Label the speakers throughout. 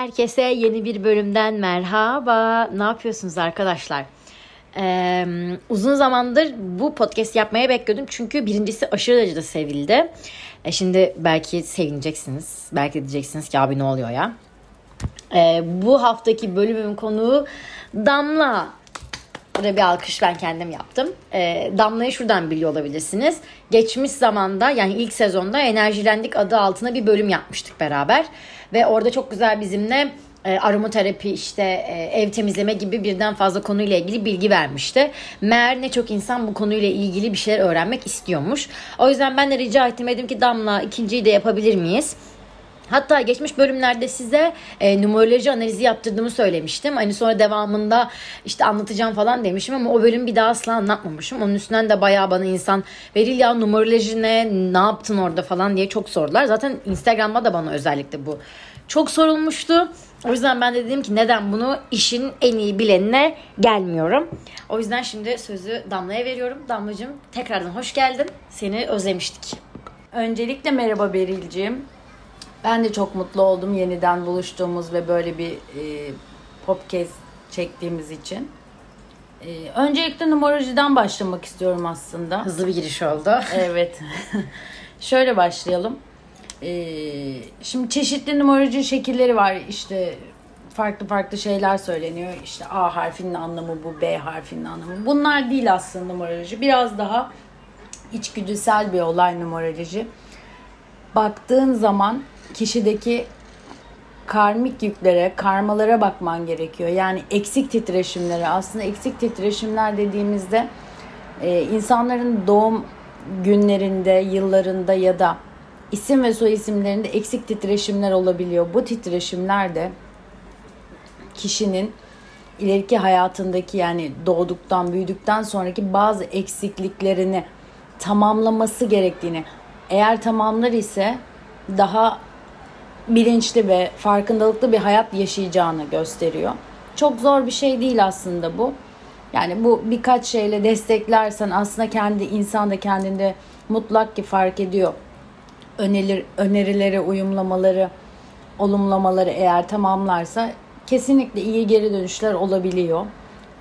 Speaker 1: Herkese yeni bir bölümden merhaba. Ne yapıyorsunuz arkadaşlar? Ee, uzun zamandır bu podcast yapmaya bekliyordum çünkü birincisi aşırı derecede sevildi. E şimdi belki sevineceksiniz. Belki diyeceksiniz ki abi ne oluyor ya. Ee, bu haftaki bölümün konuğu Damla. Burada bir alkış ben kendim yaptım. Ee, Damla'yı şuradan biliyor olabilirsiniz. Geçmiş zamanda yani ilk sezonda Enerjilendik adı altına bir bölüm yapmıştık beraber. Ve orada çok güzel bizimle e, aromaterapi işte e, ev temizleme gibi birden fazla konuyla ilgili bilgi vermişti. Meğer ne çok insan bu konuyla ilgili bir şeyler öğrenmek istiyormuş. O yüzden ben de rica ettim dedim ki Damla ikinciyi de yapabilir miyiz? Hatta geçmiş bölümlerde size e, numeroloji analizi yaptırdığımı söylemiştim. Hani sonra devamında işte anlatacağım falan demişim ama o bölüm bir daha asla anlatmamışım. Onun üstünden de bayağı bana insan Veril ya numeroloji ne, ne yaptın orada falan diye çok sordular. Zaten Instagram'da da bana özellikle bu çok sorulmuştu. O yüzden ben de dedim ki neden bunu işin en iyi bilenine gelmiyorum. O yüzden şimdi sözü Damla'ya veriyorum. Damlacığım tekrardan hoş geldin. Seni özlemiştik.
Speaker 2: Öncelikle merhaba Beril'ciğim. Ben de çok mutlu oldum yeniden buluştuğumuz ve böyle bir e, podcast çektiğimiz için. E, öncelikle numarolojiden başlamak istiyorum aslında.
Speaker 1: Hızlı bir giriş oldu.
Speaker 2: Evet. Şöyle başlayalım. E, şimdi çeşitli numaroloji şekilleri var. İşte farklı farklı şeyler söyleniyor. İşte A harfinin anlamı bu, B harfinin anlamı. Bunlar değil aslında numaroloji. Biraz daha içgüdüsel bir olay numaroloji. Baktığın zaman kişideki karmik yüklere, karmalara bakman gerekiyor. Yani eksik titreşimlere. Aslında eksik titreşimler dediğimizde e, insanların doğum günlerinde, yıllarında ya da isim ve soy isimlerinde eksik titreşimler olabiliyor. Bu titreşimler de kişinin ileriki hayatındaki yani doğduktan, büyüdükten sonraki bazı eksikliklerini tamamlaması gerektiğini eğer tamamlar ise daha bilinçli ve farkındalıklı bir hayat yaşayacağını gösteriyor. Çok zor bir şey değil aslında bu. Yani bu birkaç şeyle desteklersen aslında kendi insan da kendinde mutlak ki fark ediyor. Önerir, önerileri, uyumlamaları, olumlamaları eğer tamamlarsa kesinlikle iyi geri dönüşler olabiliyor.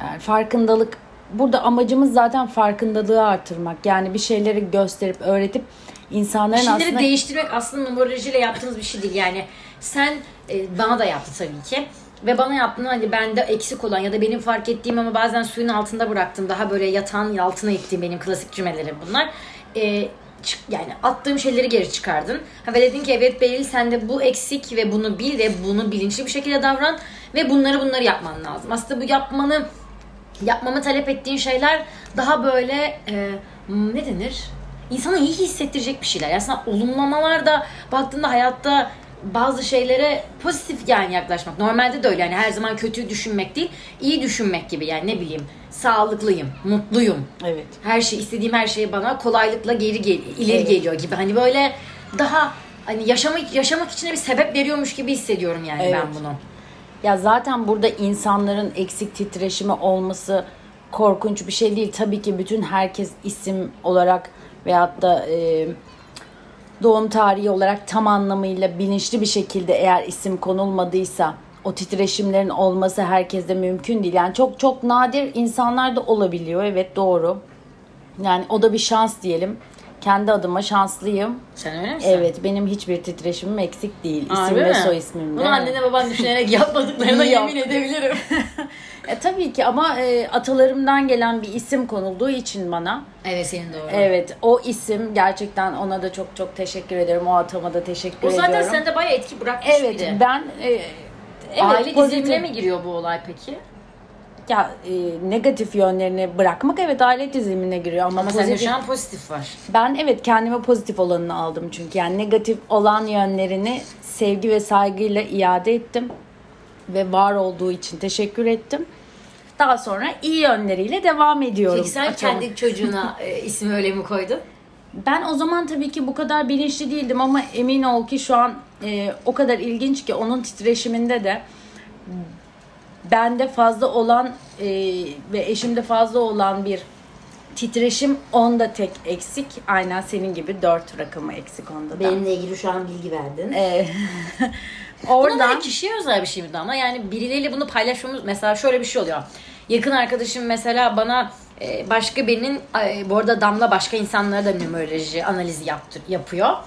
Speaker 2: Yani farkındalık burada amacımız zaten farkındalığı artırmak. Yani bir şeyleri gösterip öğretip insanların
Speaker 1: Şeyleri
Speaker 2: aslında
Speaker 1: değiştirmek aslında numerolojiyle yaptığınız bir şey değil. Yani sen e, bana da yaptı tabii ki. Ve bana yaptığın hani bende eksik olan ya da benim fark ettiğim ama bazen suyun altında bıraktım. Daha böyle yatağın altına ittiğim benim klasik cümlelerim bunlar. E, çık, yani attığım şeyleri geri çıkardın. Ha, ve dedin ki evet Beril sen de bu eksik ve bunu bil ve bunu bilinçli bir şekilde davran ve bunları bunları yapman lazım. Aslında bu yapmanı yapmamı talep ettiğin şeyler daha böyle e, ne denir? İnsanı iyi hissettirecek bir şeyler. Aslında olumlamalar da baktığında hayatta bazı şeylere pozitif yani yaklaşmak. Normalde de öyle yani her zaman kötüyü düşünmek değil, iyi düşünmek gibi yani ne bileyim sağlıklıyım, mutluyum.
Speaker 2: evet.
Speaker 1: Her şey istediğim her şey bana kolaylıkla geri gel ileri
Speaker 2: Evet.
Speaker 1: geliyor gibi. Hani böyle daha hani yaşamak yaşamak için bir sebep veriyormuş gibi hissediyorum yani ben
Speaker 2: Evet.
Speaker 1: bunu.
Speaker 2: Ya zaten burada insanların eksik titreşimi olması korkunç bir şey değil. Tabii ki bütün herkes isim olarak veyahut da e, doğum tarihi olarak tam anlamıyla bilinçli bir şekilde eğer isim konulmadıysa o titreşimlerin olması herkeste mümkün değil. Yani çok çok nadir insanlar da olabiliyor. Evet doğru. Yani o da bir şans diyelim. Kendi adıma şanslıyım.
Speaker 1: Sen öyle misin?
Speaker 2: Evet benim hiçbir titreşimim eksik değil. İsim
Speaker 1: Harbi
Speaker 2: ve
Speaker 1: mi?
Speaker 2: soy ismimde.
Speaker 1: Bunu annene baban düşünerek yapmadıklarına yemin edebilirim.
Speaker 2: E, tabii ki ama e, atalarımdan gelen bir isim konulduğu için bana.
Speaker 1: evet senin doğru.
Speaker 2: Evet o isim gerçekten ona da çok çok teşekkür ederim. O atama da teşekkür
Speaker 1: O zaten
Speaker 2: ediyorum.
Speaker 1: sende bayağı etki bırakmış
Speaker 2: Evet
Speaker 1: biri.
Speaker 2: ben e, evet,
Speaker 1: Aile
Speaker 2: pozitif-
Speaker 1: dizilimine mi giriyor bu olay peki?
Speaker 2: Ya e, negatif yönlerini bırakmak evet aile dizilimine giriyor ama,
Speaker 1: Ama sende
Speaker 2: pozitif
Speaker 1: şu an pozitif var.
Speaker 2: ben evet kendime pozitif olanını aldım çünkü yani negatif olan yönlerini sevgi ve saygıyla iade ettim ve var olduğu için teşekkür ettim. Daha sonra iyi yönleriyle devam ediyorum.
Speaker 1: Peki sen kendi çocuğuna e, ismi öyle mi koydun?
Speaker 2: Ben o zaman tabii ki bu kadar bilinçli değildim ama emin ol ki şu an e, o kadar ilginç ki onun titreşiminde de bende fazla olan e, ve eşimde fazla olan bir titreşim onda tek eksik. Aynen senin gibi dört rakamı eksik onda da.
Speaker 1: Benimle ilgili şu an bilgi verdin.
Speaker 2: E,
Speaker 1: Oradan... Bunun kişiye özel bir şey mi ama yani birileriyle bunu paylaşmamız mesela şöyle bir şey oluyor. Yakın arkadaşım mesela bana e, başka birinin e, bu arada Damla başka insanlara da numeroloji analizi yaptır, yapıyor.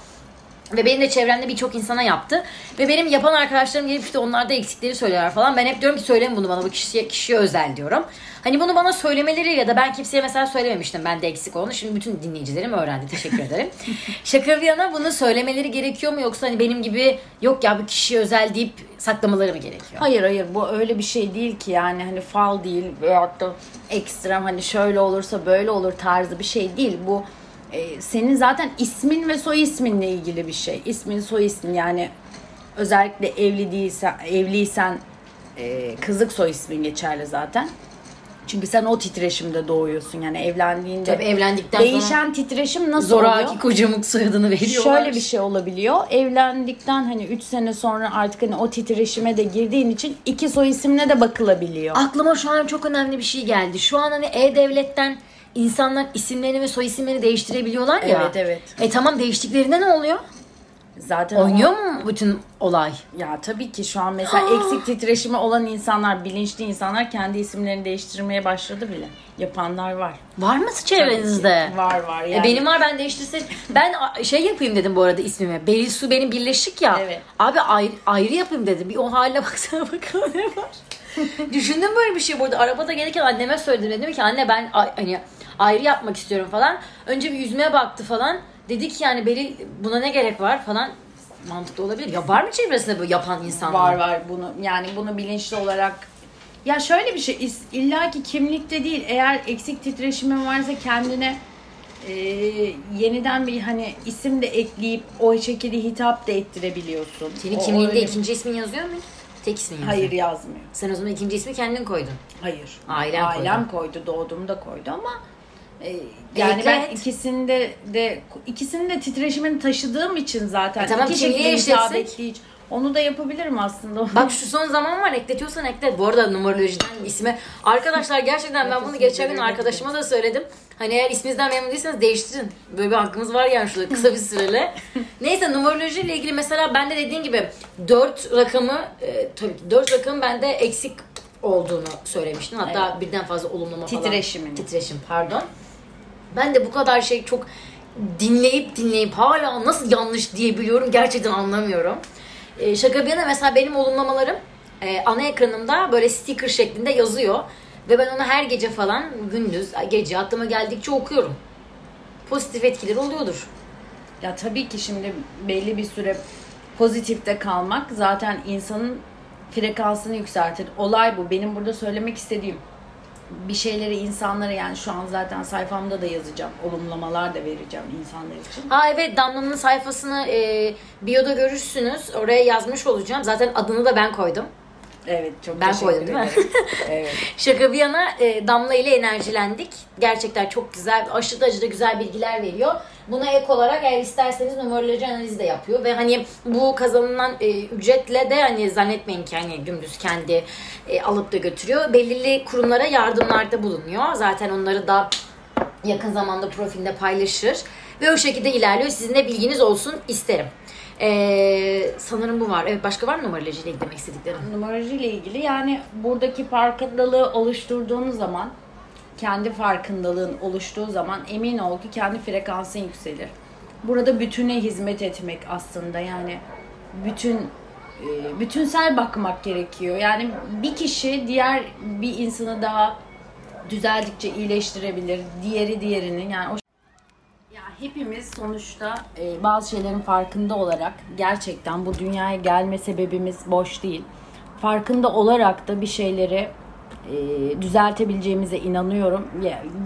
Speaker 1: Ve benim de çevremde birçok insana yaptı. Ve benim yapan arkadaşlarım gelip işte onlarda eksikleri söylüyorlar falan. Ben hep diyorum ki söyleme bunu bana bu kişiye, kişiye özel diyorum. Hani bunu bana söylemeleri ya da ben kimseye mesela söylememiştim ben de eksik olduğunu. Şimdi bütün dinleyicilerim öğrendi. Teşekkür ederim. Şaka bir yana bunu söylemeleri gerekiyor mu yoksa hani benim gibi yok ya bu kişiye özel deyip saklamaları mı gerekiyor?
Speaker 2: Hayır hayır bu öyle bir şey değil ki yani hani fal değil veyahut da ekstrem hani şöyle olursa böyle olur tarzı bir şey değil. Bu e, senin zaten ismin ve soy isminle ilgili bir şey. İsmin soy ismin yani özellikle evli değilsen evliysen e, kızlık soy ismin geçerli zaten. Çünkü sen o titreşimde doğuyorsun yani evlendiğinde.
Speaker 1: Tabii evlendikten
Speaker 2: Değişen
Speaker 1: sonra
Speaker 2: titreşim nasıl oluyor?
Speaker 1: zoraki kocamık soyadını veriyorlar.
Speaker 2: Şöyle bir şey olabiliyor. Evlendikten hani 3 sene sonra artık hani o titreşime de girdiğin için iki soy isimle de bakılabiliyor.
Speaker 1: Aklıma şu an çok önemli bir şey geldi. Şu an hani E-Devlet'ten insanlar isimlerini ve soy isimlerini değiştirebiliyorlar ya.
Speaker 2: Evet, evet.
Speaker 1: E tamam değiştiklerinde ne oluyor?
Speaker 2: Zaten
Speaker 1: Oynuyor
Speaker 2: o-
Speaker 1: mu bütün olay?
Speaker 2: Ya tabii ki şu an mesela eksik titreşimi olan insanlar, bilinçli insanlar kendi isimlerini değiştirmeye başladı bile. Yapanlar var.
Speaker 1: Var mı çevrenizde?
Speaker 2: Var var.
Speaker 1: E
Speaker 2: Yani.
Speaker 1: benim var ben değiştirsem. Ben şey yapayım dedim bu arada ismimi. Berisu benim birleşik ya.
Speaker 2: Evet.
Speaker 1: Abi ayrı, ayrı yapayım dedim. Bir o haline baksana bakalım ne var. Düşündüm böyle bir şey burada. Arabada gelirken anneme söyledim. Dedim ki anne ben hani ayrı yapmak istiyorum falan. Önce bir yüzüme baktı falan. Dedi ki yani Beril buna ne gerek var falan. Mantıklı olabilir. Ya var mı çevresinde böyle yapan insanlar?
Speaker 2: Var var bunu yani bunu bilinçli olarak ya şöyle bir şey illa ki kimlikte değil eğer eksik titreşimin varsa kendine e, yeniden bir hani isim de ekleyip o şekilde hitap da ettirebiliyorsun.
Speaker 1: Senin kimliğinde
Speaker 2: öyle-
Speaker 1: ikinci ismin yazıyor mu? Tek ismin yazıyor.
Speaker 2: Hayır yazmıyor.
Speaker 1: Sen o zaman ikinci ismi kendin koydun.
Speaker 2: Hayır.
Speaker 1: Ailen
Speaker 2: Ailem koydu. Doğduğumda koydu ama e, yani ben
Speaker 1: Eklet.
Speaker 2: ikisinde de ikisinin de titreşimini taşıdığım için zaten
Speaker 1: E tamam,
Speaker 2: iki şekilde hitap ettiği için onu da yapabilirim aslında.
Speaker 1: Bak şu son zaman var ekletiyorsan eklet. Bu arada numerolojiden ismi. Arkadaşlar gerçekten ben bunu geçen gün arkadaşıma da söyledim. Hani eğer isminizden memnun değilseniz değiştirin. Böyle bir hakkımız var yani şurada kısa bir süreli. Neyse numerolojiyle ilgili mesela ben de dediğin gibi 4 rakamı e, tabii ki 4 rakamın bende eksik olduğunu söylemiştin. Hatta birden fazla olumlama falan.
Speaker 2: Titreşimin.
Speaker 1: Titreşim pardon. Ben de bu kadar şey çok dinleyip dinleyip hala nasıl yanlış diyebiliyorum gerçekten anlamıyorum. Ee, şaka bir yana mesela benim olumlamalarım e, ana ekranımda böyle sticker şeklinde yazıyor. Ve ben onu her gece falan gündüz, gece aklıma geldikçe okuyorum. Pozitif etkileri oluyordur.
Speaker 2: Ya tabii ki şimdi belli bir süre pozitifte kalmak zaten insanın frekansını yükseltir. Olay bu. Benim burada söylemek istediğim bir şeyleri insanlara yani şu an zaten sayfamda da yazacağım. Olumlamalar da vereceğim insanlar için.
Speaker 1: Ha evet Damla'nın sayfasını e, bio'da görürsünüz. Oraya yazmış olacağım. Zaten adını da ben koydum.
Speaker 2: Evet çok
Speaker 1: Ben
Speaker 2: teşekkür
Speaker 1: koydum, değil mi?
Speaker 2: ederim. evet.
Speaker 1: Şaka bir yana e, Damla ile enerjilendik. Gerçekten çok güzel, aşırı derecede güzel bilgiler veriyor. Buna ek olarak eğer isterseniz numeroloji analizi de yapıyor. Ve hani bu kazanılan e, ücretle de hani zannetmeyin ki hani dümdüz kendi e, alıp da götürüyor. Belirli kurumlara yardımlarda bulunuyor. Zaten onları da yakın zamanda profilinde paylaşır. Ve o şekilde ilerliyor. Sizin de bilginiz olsun isterim. E, sanırım bu var. Evet başka var mı numeroloji ile eklemek istediklerim?
Speaker 2: Numeroloji ile ilgili yani buradaki farkındalığı oluşturduğunuz zaman kendi farkındalığın oluştuğu zaman emin ol ki kendi frekansın yükselir. Burada bütüne hizmet etmek aslında yani bütün e, bütünsel bakmak gerekiyor. Yani bir kişi diğer bir insanı daha düzeldikçe iyileştirebilir. Diğeri diğerinin yani o ya hepimiz sonuçta e, bazı şeylerin farkında olarak gerçekten bu dünyaya gelme sebebimiz boş değil. Farkında olarak da bir şeyleri e, düzeltebileceğimize inanıyorum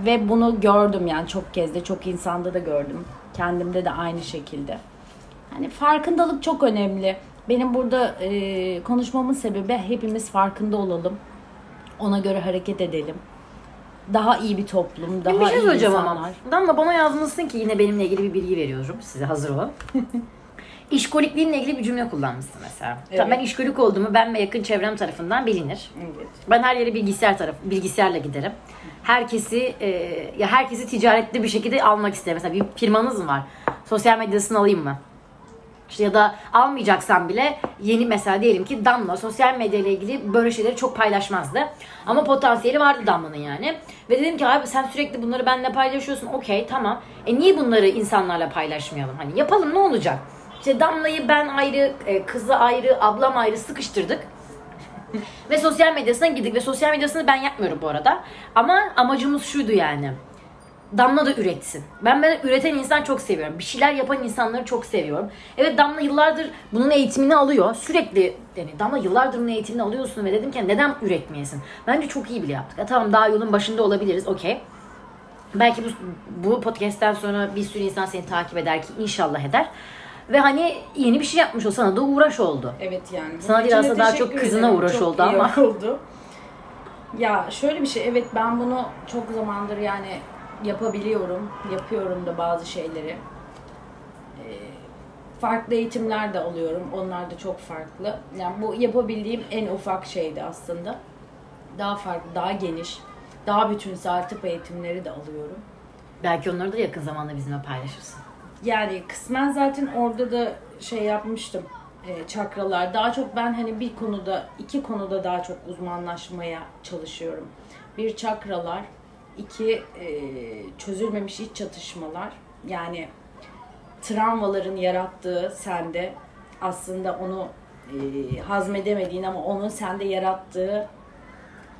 Speaker 2: ve bunu gördüm yani çok kez de çok insanda da gördüm. Kendimde de aynı şekilde. Hani farkındalık çok önemli. Benim burada e, konuşmamın sebebi hepimiz farkında olalım. Ona göre hareket edelim. Daha iyi bir toplum, daha
Speaker 1: bir şey
Speaker 2: iyi insanlar.
Speaker 1: ama. Damla bana yazmışsın ki yine benimle ilgili bir bilgi veriyorum. Size hazır olun. İşkolikliğimle ilgili bir cümle kullanmışsın mesela.
Speaker 2: Evet.
Speaker 1: Tamam, ben işkolik olduğumu ben ve yakın çevrem tarafından bilinir.
Speaker 2: Evet.
Speaker 1: Ben her yere bilgisayar taraf, bilgisayarla giderim. Herkesi e, ya herkesi ticaretli bir şekilde almak isterim. Mesela bir firmanız mı var? Sosyal medyasını alayım mı? İşte ya da almayacaksan bile yeni mesela diyelim ki Damla sosyal medya ile ilgili böyle şeyleri çok paylaşmazdı. Ama potansiyeli vardı Damla'nın yani. Ve dedim ki abi sen sürekli bunları benimle paylaşıyorsun. Okey tamam. E niye bunları insanlarla paylaşmayalım? Hani yapalım ne olacak? İşte Damla'yı ben ayrı, e, kızı ayrı, ablam ayrı sıkıştırdık. ve sosyal medyasına girdik ve sosyal medyasını ben yapmıyorum bu arada. Ama amacımız şuydu yani. Damla da üretsin. Ben ben üreten insan çok seviyorum. Bir şeyler yapan insanları çok seviyorum. Evet Damla yıllardır bunun eğitimini alıyor. Sürekli yani Damla yıllardır bunun eğitimini alıyorsun ve dedim ki neden üretmeyesin? Bence çok iyi bile yaptık. Ya, tamam daha yolun başında olabiliriz. Okey. Belki bu, bu podcast'ten sonra bir sürü insan seni takip eder ki inşallah eder. Ve hani yeni bir şey yapmış o sana da uğraş oldu.
Speaker 2: Evet yani.
Speaker 1: Sana değil aslında daha çok kızına uğraş
Speaker 2: çok
Speaker 1: oldu ama.
Speaker 2: oldu. Ya şöyle bir şey evet ben bunu çok zamandır yani yapabiliyorum. Yapıyorum da bazı şeyleri. Ee, farklı eğitimler de alıyorum. Onlar da çok farklı. Yani bu yapabildiğim en ufak şeydi aslında. Daha farklı, daha geniş, daha bütünsel tıp eğitimleri de alıyorum.
Speaker 1: Belki onları da yakın zamanda bizimle paylaşırsın.
Speaker 2: Yani kısmen zaten orada da şey yapmıştım. E, çakralar. Daha çok ben hani bir konuda, iki konuda daha çok uzmanlaşmaya çalışıyorum. Bir çakralar, iki e, çözülmemiş iç çatışmalar. Yani travmaların yarattığı sende aslında onu e, hazmedemediğin ama onun sende yarattığı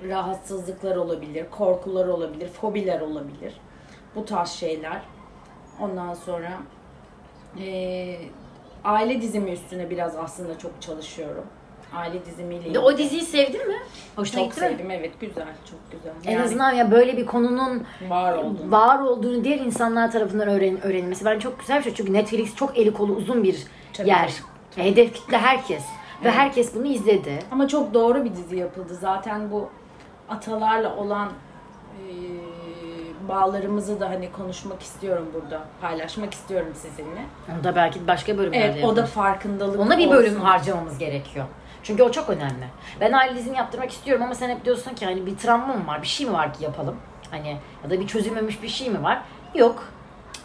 Speaker 2: rahatsızlıklar olabilir, korkular olabilir, fobiler olabilir. Bu tarz şeyler. Ondan sonra e, aile dizimi üstüne biraz aslında çok çalışıyorum. Aile dizimiyle
Speaker 1: de o diziyi sevdin mi? Hoşuna
Speaker 2: çok
Speaker 1: gitti mi?
Speaker 2: sevdim. Evet güzel, çok güzel.
Speaker 1: En
Speaker 2: Yani
Speaker 1: azından ya böyle bir konunun
Speaker 2: var oldum.
Speaker 1: var olduğunu diğer insanlar tarafından öğren öğrenilmesi ben çok güzel bir şey. Çünkü Netflix çok eli kolu uzun bir
Speaker 2: Tabii,
Speaker 1: yer. Hedef kitle herkes. Ve herkes bunu izledi.
Speaker 2: Ama çok doğru bir dizi yapıldı. Zaten bu atalarla olan e, bağlarımızı da hani konuşmak istiyorum burada. Paylaşmak istiyorum sizinle.
Speaker 1: Onu da belki başka bölümlerde
Speaker 2: Evet o da farkındalık
Speaker 1: Ona bir bölüm
Speaker 2: olsun.
Speaker 1: harcamamız gerekiyor. Çünkü o çok önemli. Ben aile dizini yaptırmak istiyorum ama sen hep diyorsun ki hani bir travma mı var, bir şey mi var ki yapalım? Hani ya da bir çözülmemiş bir şey mi var? Yok.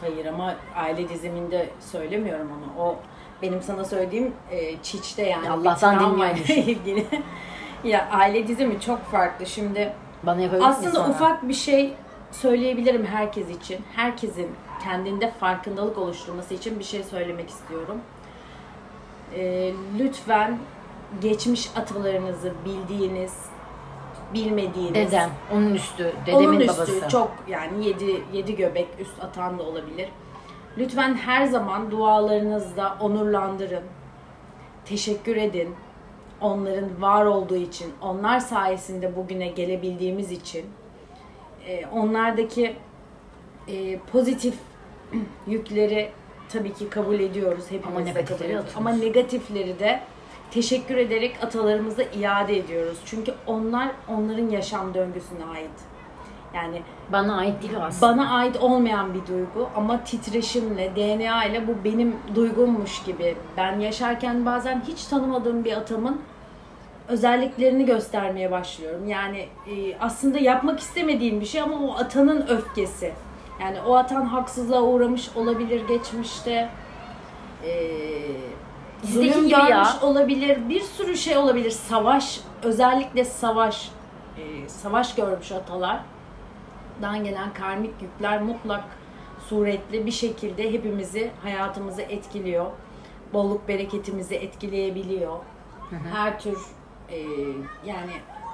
Speaker 2: Hayır ama aile diziminde söylemiyorum onu. O benim sana söylediğim e, çiçte yani.
Speaker 1: Allah'tan
Speaker 2: bir travmayla
Speaker 1: dinliyormuş.
Speaker 2: ilgili. ya aile dizimi çok farklı. Şimdi
Speaker 1: Bana yapabilir misin
Speaker 2: aslında
Speaker 1: sonra?
Speaker 2: ufak bir şey söyleyebilirim herkes için. Herkesin kendinde farkındalık oluşturması için bir şey söylemek istiyorum. E, lütfen geçmiş atalarınızı bildiğiniz, bilmediğiniz,
Speaker 1: Dedem, onun üstü, dedemin
Speaker 2: onun üstü
Speaker 1: babası.
Speaker 2: çok yani yedi, yedi göbek üst atan da olabilir. Lütfen her zaman dualarınızda onurlandırın. Teşekkür edin. Onların var olduğu için, onlar sayesinde bugüne gelebildiğimiz için. Ee, onlardaki e, pozitif yükleri tabii ki kabul ediyoruz. Hepimiz
Speaker 1: Ama negatifleri atıyoruz.
Speaker 2: Ama negatifleri de teşekkür ederek atalarımıza iade ediyoruz. Çünkü onlar onların yaşam döngüsüne ait. Yani
Speaker 1: Bana ait değil aslında.
Speaker 2: bana ait olmayan bir duygu ama titreşimle, DNA ile bu benim duygummuş gibi. Ben yaşarken bazen hiç tanımadığım bir atamın özelliklerini göstermeye başlıyorum. Yani e, aslında yapmak istemediğim bir şey ama o atanın öfkesi. Yani o atan haksızlığa uğramış olabilir geçmişte. E,
Speaker 1: Bizdeki
Speaker 2: zulüm
Speaker 1: gibi
Speaker 2: görmüş
Speaker 1: ya.
Speaker 2: olabilir. Bir sürü şey olabilir. Savaş, özellikle savaş, e, savaş görmüş atalar dan gelen karmik yükler mutlak suretli bir şekilde hepimizi, hayatımızı etkiliyor. Bolluk bereketimizi etkileyebiliyor. Her tür e, yani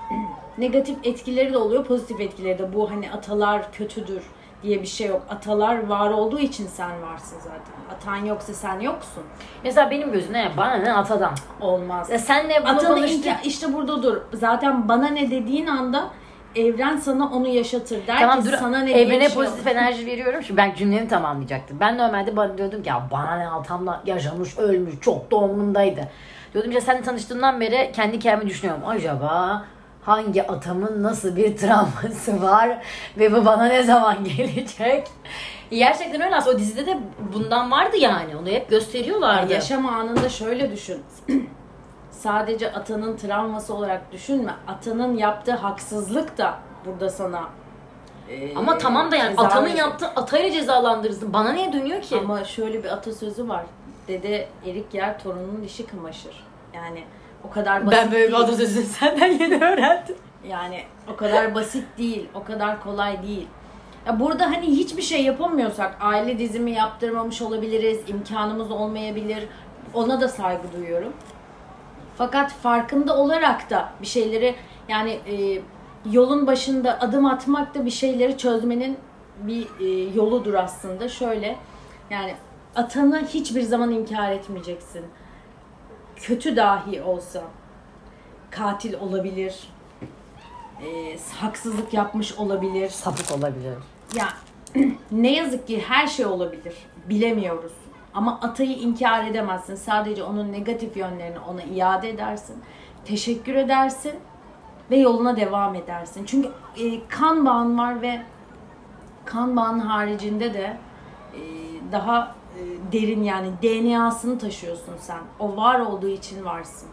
Speaker 2: negatif etkileri de oluyor, pozitif etkileri de. Bu hani atalar kötüdür diye bir şey yok. Atalar var olduğu için sen varsın zaten. Atan yoksa sen yoksun.
Speaker 1: Mesela benim gözümde bana ne atadan.
Speaker 2: Olmaz.
Speaker 1: Ya senle bunu
Speaker 2: Atanın
Speaker 1: konuştuk.
Speaker 2: imkan- işte burada dur. Zaten bana ne dediğin anda evren sana onu yaşatır. Der
Speaker 1: Tamam
Speaker 2: ki
Speaker 1: dur
Speaker 2: sana ne
Speaker 1: evrene
Speaker 2: şey
Speaker 1: pozitif
Speaker 2: yok.
Speaker 1: enerji veriyorum. Şimdi ben cümlemi tamamlayacaktım. Ben normalde bana diyordum ki ya bana ne atamla yaşamış ölmüş çok da umurumdaydı. Diyordum işte seninle tanıştığımdan beri kendi kendime düşünüyorum. Acaba hangi atamın nasıl bir travması var ve bu bana ne zaman gelecek? Gerçekten öyle aslında o dizide de bundan vardı yani. Onu hep gösteriyorlardı.
Speaker 2: Yaşam anında şöyle düşün. Sadece atanın travması olarak düşünme. Atanın yaptığı haksızlık da burada sana e,
Speaker 1: Ama tamam da yani
Speaker 2: ceza
Speaker 1: atanın yaptığı atayla cezalandırırsın. Bana niye dönüyor ki?
Speaker 2: Ama şöyle bir atasözü var. Dede erik yer torunun dişi kamaşır. Yani o kadar basit
Speaker 1: ben böyle bir
Speaker 2: değil.
Speaker 1: atasözünü senden yeni öğrendim.
Speaker 2: Yani o kadar basit değil, o kadar kolay değil. Ya burada hani hiçbir şey yapamıyorsak aile dizimi yaptırmamış olabiliriz, imkanımız olmayabilir. Ona da saygı duyuyorum. Fakat farkında olarak da bir şeyleri yani e, yolun başında adım atmak da bir şeyleri çözmenin bir e, yoludur aslında. Şöyle yani atanı hiçbir zaman inkar etmeyeceksin. Kötü dahi olsa katil olabilir, e, haksızlık yapmış olabilir.
Speaker 1: Sapık olabilir.
Speaker 2: Ya ne yazık ki her şey olabilir. Bilemiyoruz. Ama atayı inkar edemezsin. Sadece onun negatif yönlerini ona iade edersin. Teşekkür edersin ve yoluna devam edersin. Çünkü e, kan bağın var ve kan bağın haricinde de e, daha derin yani DNA'sını taşıyorsun sen. O var olduğu için varsın.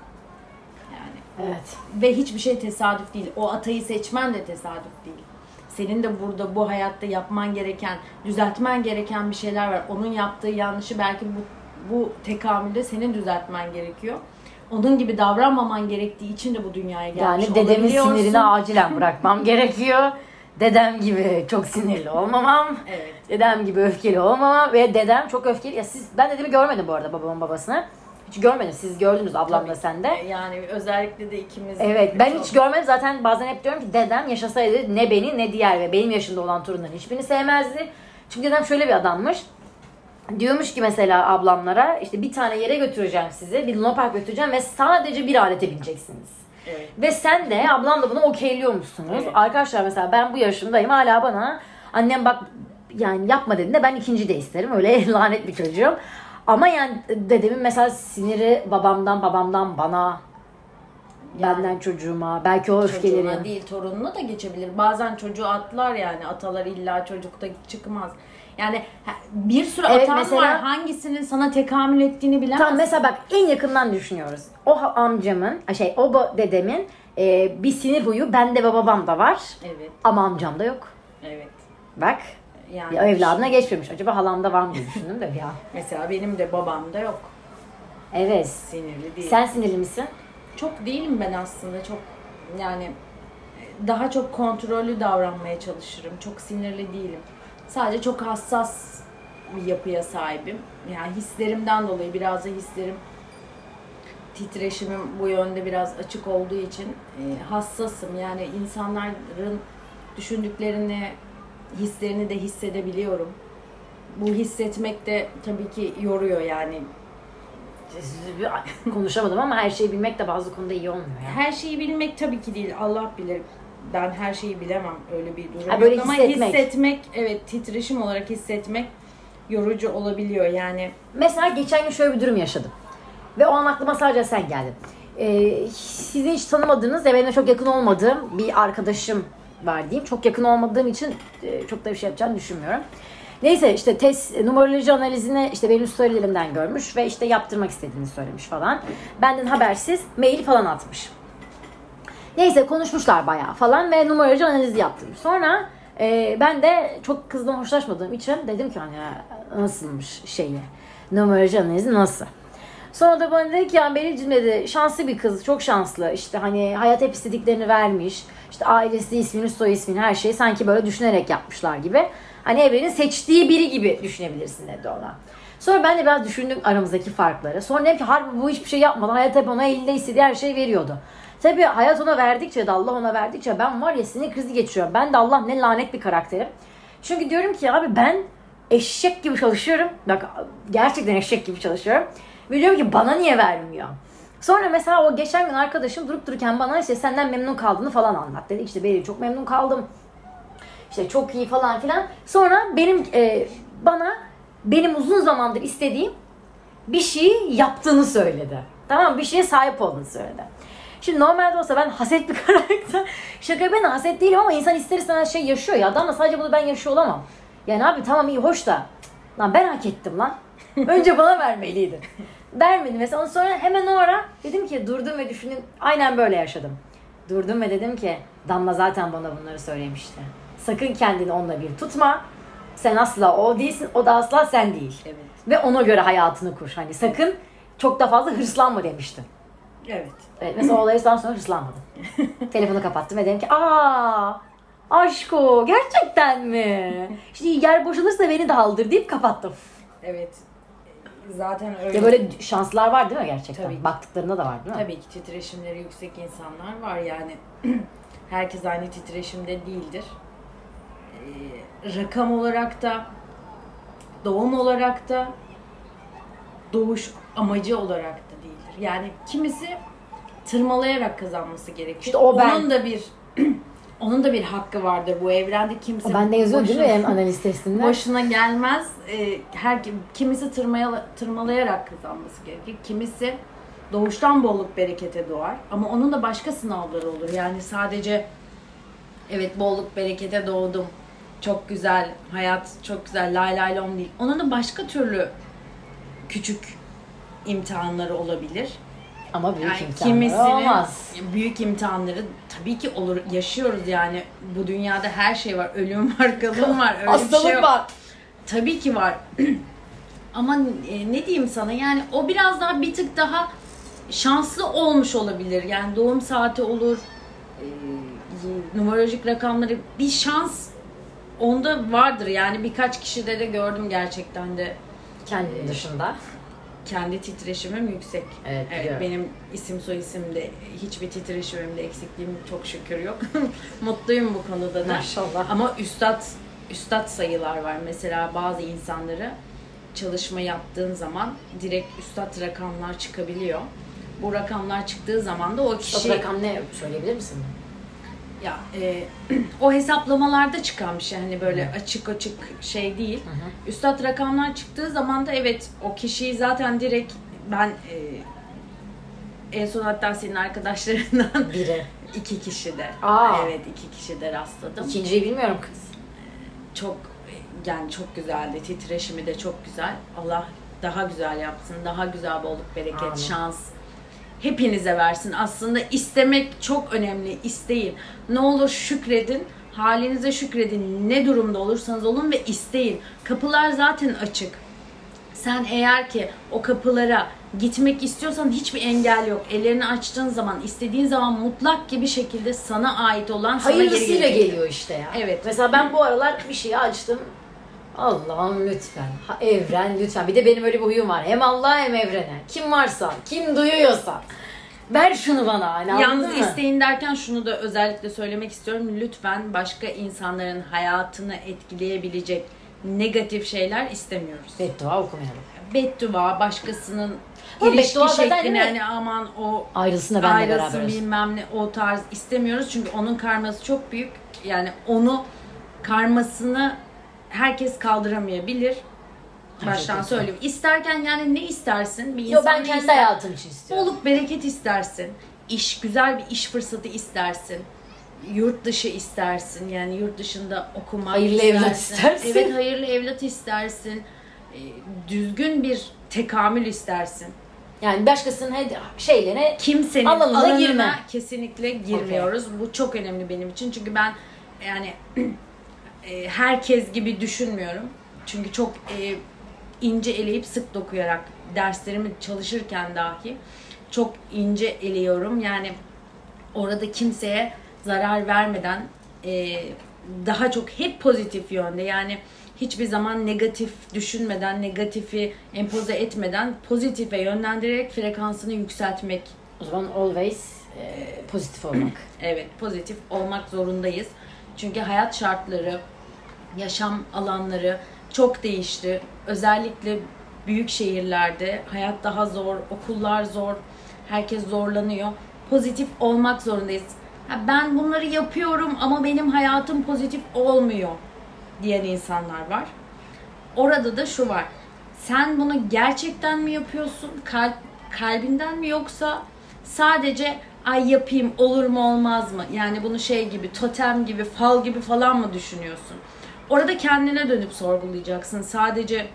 Speaker 2: Yani
Speaker 1: Evet.
Speaker 2: ve hiçbir şey tesadüf değil. O atayı seçmen de tesadüf değil. Senin de burada bu hayatta yapman gereken, düzeltmen gereken bir şeyler var. Onun yaptığı yanlışı belki bu bu tekamülde senin düzeltmen gerekiyor. Onun gibi davranmaman gerektiği için de bu dünyaya gelmiş
Speaker 1: Yani dedemin sinirini acilen bırakmam gerekiyor. Dedem gibi çok sinirli olmamam.
Speaker 2: Evet.
Speaker 1: Dedem gibi öfkeli olmamam ve dedem çok öfkeli. Ya siz ben dedemi görmedim bu arada babamın babasını. Hiç görmedim. Siz gördünüz ablamla sen de.
Speaker 2: Yani özellikle de ikimiz.
Speaker 1: Evet ben hiç görmedim zaten bazen hep diyorum ki dedem yaşasaydı ne beni ne diğer ve benim yaşında olan torunların hiçbirini sevmezdi. Çünkü dedem şöyle bir adammış. Diyormuş ki mesela ablamlara işte bir tane yere götüreceğim sizi bir Luna Park götüreceğim ve sadece bir alete bineceksiniz.
Speaker 2: Evet.
Speaker 1: Ve sen de ablam da bunu okeyliyormuşsunuz.
Speaker 2: Evet.
Speaker 1: Arkadaşlar mesela ben bu yaşımdayım hala bana annem bak yani yapma dediğinde ben ikinci de isterim. Öyle lanet bir çocuğum. Ama yani dedemin mesela siniri babamdan babamdan bana benden çocuğuma belki o
Speaker 2: Çocuğuna
Speaker 1: öfkeleri.
Speaker 2: değil torununa da geçebilir. Bazen çocuğu atlar yani atalar illa çocukta çıkmaz. Yani bir sürü
Speaker 1: Evet,
Speaker 2: atan
Speaker 1: mesela-
Speaker 2: var hangisinin sana tekamül ettiğini bilemezsin.
Speaker 1: Tamam mesela bak en yakından düşünüyoruz. O amcamın şey o dedemin e, bir sinir huyu bende ve babamda var.
Speaker 2: Evet,
Speaker 1: Ama amcamda yok.
Speaker 2: evet.
Speaker 1: Bak
Speaker 2: Yani
Speaker 1: ya evladına geçmemiş. Acaba halamda var mı diye düşündüm de ya.
Speaker 2: mesela benim de babamda yok.
Speaker 1: Evet.
Speaker 2: Sinirli değil.
Speaker 1: Sen sinirli misin?
Speaker 2: Çok değilim ben aslında. Çok yani daha çok kontrollü davranmaya çalışırım. Çok sinirli değilim. Sadece çok hassas bir yapıya sahibim. Yani hislerimden dolayı biraz da hislerim titreşimim bu yönde biraz açık olduğu için e, hassasım. Yani insanların düşündüklerini, hislerini de hissedebiliyorum. Bu hissetmek de tabii ki yoruyor yani.
Speaker 1: Konuşamadım ama her şeyi bilmek de bazı konuda iyi olmuyor ya.
Speaker 2: Her şeyi bilmek tabii ki değil. Allah bilir. Ben her şeyi bilemem. Öyle bir durum
Speaker 1: Ha, böyle
Speaker 2: yok. Ama
Speaker 1: hissetmek.
Speaker 2: hissetmek, evet titreşim olarak hissetmek yorucu olabiliyor. Yani
Speaker 1: Mesela geçen gün şöyle bir durum yaşadım. Ve o an aklıma sadece sen geldin. Ee, sizin hiç tanımadığınız ve benim de çok yakın olmadığım bir arkadaşım var diyeyim. Çok yakın olmadığım için e, çok da bir şey yapacağını düşünmüyorum. Neyse işte test numeroloji analizini işte benim storylerimden görmüş ve işte yaptırmak istediğini söylemiş falan. Benden habersiz mail falan atmış. Neyse konuşmuşlar bayağı falan ve numaracı analizi yaptım. Sonra e, ben de çok kızdan hoşlaşmadığım için dedim ki hani nasılmış şeyi numaracı analizi nasıl? Sonra da bana dedi ki yani Beril'cim dedi şanslı bir kız çok şanslı işte hani hayat hep istediklerini vermiş işte ailesi ismini soy ismini her şeyi sanki böyle düşünerek yapmışlar gibi. Hani evrenin seçtiği biri gibi düşünebilirsin dedi ona. Sonra ben de biraz düşündüm aramızdaki farkları. Sonra dedim ki harbi bu hiçbir şey yapmadan hayat hep ona elinde istediği her şeyi veriyordu. Tabii hayat ona verdikçe de Allah ona verdikçe ben var ya sinir krizi geçiriyorum. Ben de Allah ne lanet bir karakterim. Çünkü diyorum ki abi ben eşek gibi çalışıyorum. Bak gerçekten eşek gibi çalışıyorum. Ve diyorum ki bana niye vermiyor? Sonra mesela o geçen gün arkadaşım durup dururken bana işte senden memnun kaldığını falan anlat dedi. İşte Beril çok memnun kaldım. İşte çok iyi falan filan. Sonra benim e, bana benim uzun zamandır istediğim bir şeyi yaptığını söyledi. Tamam bir şeye sahip olduğunu söyledi. Şimdi normalde olsa ben haset bir karakter. Şaka ben haset değilim ama insan ister istemez şey yaşıyor ya. Adamla sadece bunu ben yaşıyor olamam. Yani abi tamam iyi hoş da. Lan ben hak ettim lan. Önce bana vermeliydi. Vermedi mesela. Ondan sonra hemen o ara dedim ki durdum ve düşündüm. Aynen böyle yaşadım. Durdum ve dedim ki Damla zaten bana bunları söylemişti. Sakın kendini onunla bir tutma. Sen asla o değilsin, o da asla sen değil.
Speaker 2: Evet.
Speaker 1: Ve ona göre hayatını kur. Hani sakın çok da fazla hırslanma demiştim.
Speaker 2: Evet.
Speaker 1: Evet, mesela olaydan sonra hırslanmadım. Telefonu kapattım ve dedim ki aa aşko gerçekten mi? Şimdi yer boşalırsa beni de aldır deyip kapattım.
Speaker 2: Evet. Zaten öyle.
Speaker 1: Ya böyle şanslar var değil mi gerçekten?
Speaker 2: Tabii.
Speaker 1: Baktıklarında da var değil mi?
Speaker 2: Tabii ki titreşimleri yüksek insanlar var yani. Herkes aynı titreşimde değildir. Ee, rakam olarak da doğum olarak da doğuş amacı olarak da değildir. Yani kimisi tırmalayarak kazanması gerekir.
Speaker 1: İşte o ben.
Speaker 2: Onun da bir onun da bir hakkı vardır bu evrende kimse.
Speaker 1: O bende yazıyor değil mi
Speaker 2: boşuna-
Speaker 1: analiz testinde?
Speaker 2: Boşuna gelmez. Ee, her kimisi tırmaya, tırmalayarak kazanması gerekir. Kimisi doğuştan bolluk berekete doğar. Ama onun da başka sınavları olur. Yani sadece evet bolluk berekete doğdum. Çok güzel, hayat çok güzel, lay lay lom değil. Onun da başka türlü küçük imtihanları olabilir.
Speaker 1: Ama büyük
Speaker 2: Yani
Speaker 1: imkanlar
Speaker 2: kimisinin
Speaker 1: olmaz.
Speaker 2: büyük imtihanları tabii ki olur. Yaşıyoruz yani. Bu dünyada her şey var. Ölüm var, kalım var. Öyle bir
Speaker 1: Hastalık
Speaker 2: şey
Speaker 1: var.
Speaker 2: Tabii ki var. Ama e, ne diyeyim sana yani o biraz daha bir tık daha şanslı olmuş olabilir. Yani doğum saati olur, e, numerolojik rakamları bir şans onda vardır. Yani birkaç kişide de gördüm gerçekten de
Speaker 1: Kendin dışında.
Speaker 2: kendi titreşimim yüksek.
Speaker 1: Evet, biliyorum.
Speaker 2: benim isim soy isimde hiçbir titreşimimde eksikliğim çok şükür yok. Mutluyum bu konuda da.
Speaker 1: Maşallah.
Speaker 2: Ama üstad üstad sayılar var. Mesela bazı insanları çalışma yaptığın zaman direkt üstad rakamlar çıkabiliyor. Bu rakamlar çıktığı zaman da o kişi
Speaker 1: Kişi... rakam ne söyleyebilir misin?
Speaker 2: Ya e, o hesaplamalarda çıkan bir şey hani böyle açık açık şey değil. Üstad rakamlar çıktığı zaman da evet o kişiyi zaten direkt ben e, en son hatta senin arkadaşlarından
Speaker 1: Biri.
Speaker 2: iki kişi de
Speaker 1: Aa.
Speaker 2: evet iki kişi de rastladım.
Speaker 1: İkinciyi bilmiyorum kız.
Speaker 2: Çok yani çok güzeldi. Titreşimi de çok güzel. Allah daha güzel yapsın. Daha güzel bolluk, bereket,
Speaker 1: Amin.
Speaker 2: şans hepinize versin. Aslında istemek çok önemli. İsteyin. Ne olur şükredin. Halinize şükredin. Ne durumda olursanız olun ve isteyin. Kapılar zaten açık. Sen eğer ki o kapılara gitmek istiyorsan hiçbir engel yok. Ellerini açtığın zaman, istediğin zaman mutlak gibi şekilde sana ait olan sana geri
Speaker 1: Hayırlısıyla
Speaker 2: gelecek.
Speaker 1: geliyor işte ya.
Speaker 2: Evet.
Speaker 1: Mesela ben bu aralar bir şeyi açtım. Allah'ım lütfen. Ha, evren lütfen. Bir de benim öyle bir huyum var. Hem Allah'a hem evrene. Kim varsa, kim duyuyorsa. Ver şunu bana. Hani
Speaker 2: Yalnız
Speaker 1: mı?
Speaker 2: isteyin derken şunu da özellikle söylemek istiyorum. Lütfen başka insanların hayatını etkileyebilecek negatif şeyler istemiyoruz.
Speaker 1: Beddua okumayalım.
Speaker 2: Beddua, başkasının
Speaker 1: Ama
Speaker 2: ilişki şeklini yani aman o
Speaker 1: Ayrılsın da benle
Speaker 2: ayrılsın
Speaker 1: beraber.
Speaker 2: bilmem ne o tarz istemiyoruz. Çünkü onun karması çok büyük. Yani onu karmasını herkes kaldıramayabilir. Baştan
Speaker 1: Gerçekten.
Speaker 2: söyleyeyim. İsterken yani ne istersin? Bir
Speaker 1: Yo
Speaker 2: insan
Speaker 1: ben
Speaker 2: ne
Speaker 1: kendi
Speaker 2: ister?
Speaker 1: hayatım için istiyorum.
Speaker 2: Bolluk bereket istersin. İş, güzel bir iş fırsatı istersin. Yurt dışı istersin. Yani yurt dışında okumak
Speaker 1: Hayırlı
Speaker 2: istersin.
Speaker 1: evlat istersin.
Speaker 2: Evet hayırlı evlat istersin. Ee, Düzgün bir tekamül istersin.
Speaker 1: Yani başkasının şeylerine
Speaker 2: Kimsenin
Speaker 1: Alanına
Speaker 2: alanına
Speaker 1: girme.
Speaker 2: kesinlikle girmiyoruz. Bu çok önemli benim için. Çünkü ben yani e, herkes gibi düşünmüyorum. Çünkü çok e, ince eleyip sık dokuyarak derslerimi çalışırken dahi çok ince eleyorum. Yani orada kimseye zarar vermeden e, daha çok hep pozitif yönde yani hiçbir zaman negatif düşünmeden, negatifi empoze etmeden pozitife yönlendirerek frekansını yükseltmek
Speaker 1: o zaman always e, pozitif olmak.
Speaker 2: Evet, pozitif olmak zorundayız. Çünkü hayat şartları, yaşam alanları çok değişti. Özellikle büyük şehirlerde hayat daha zor, okullar zor, herkes zorlanıyor. Pozitif olmak zorundayız. Ben bunları yapıyorum ama benim hayatım pozitif olmuyor diyen insanlar var. Orada da şu var. Sen bunu gerçekten mi yapıyorsun? Kalp, kalbinden mi yoksa sadece ay yapayım olur mu olmaz mı? Yani bunu şey gibi totem gibi fal gibi falan mı düşünüyorsun? Orada kendine dönüp sorgulayacaksın. Sadece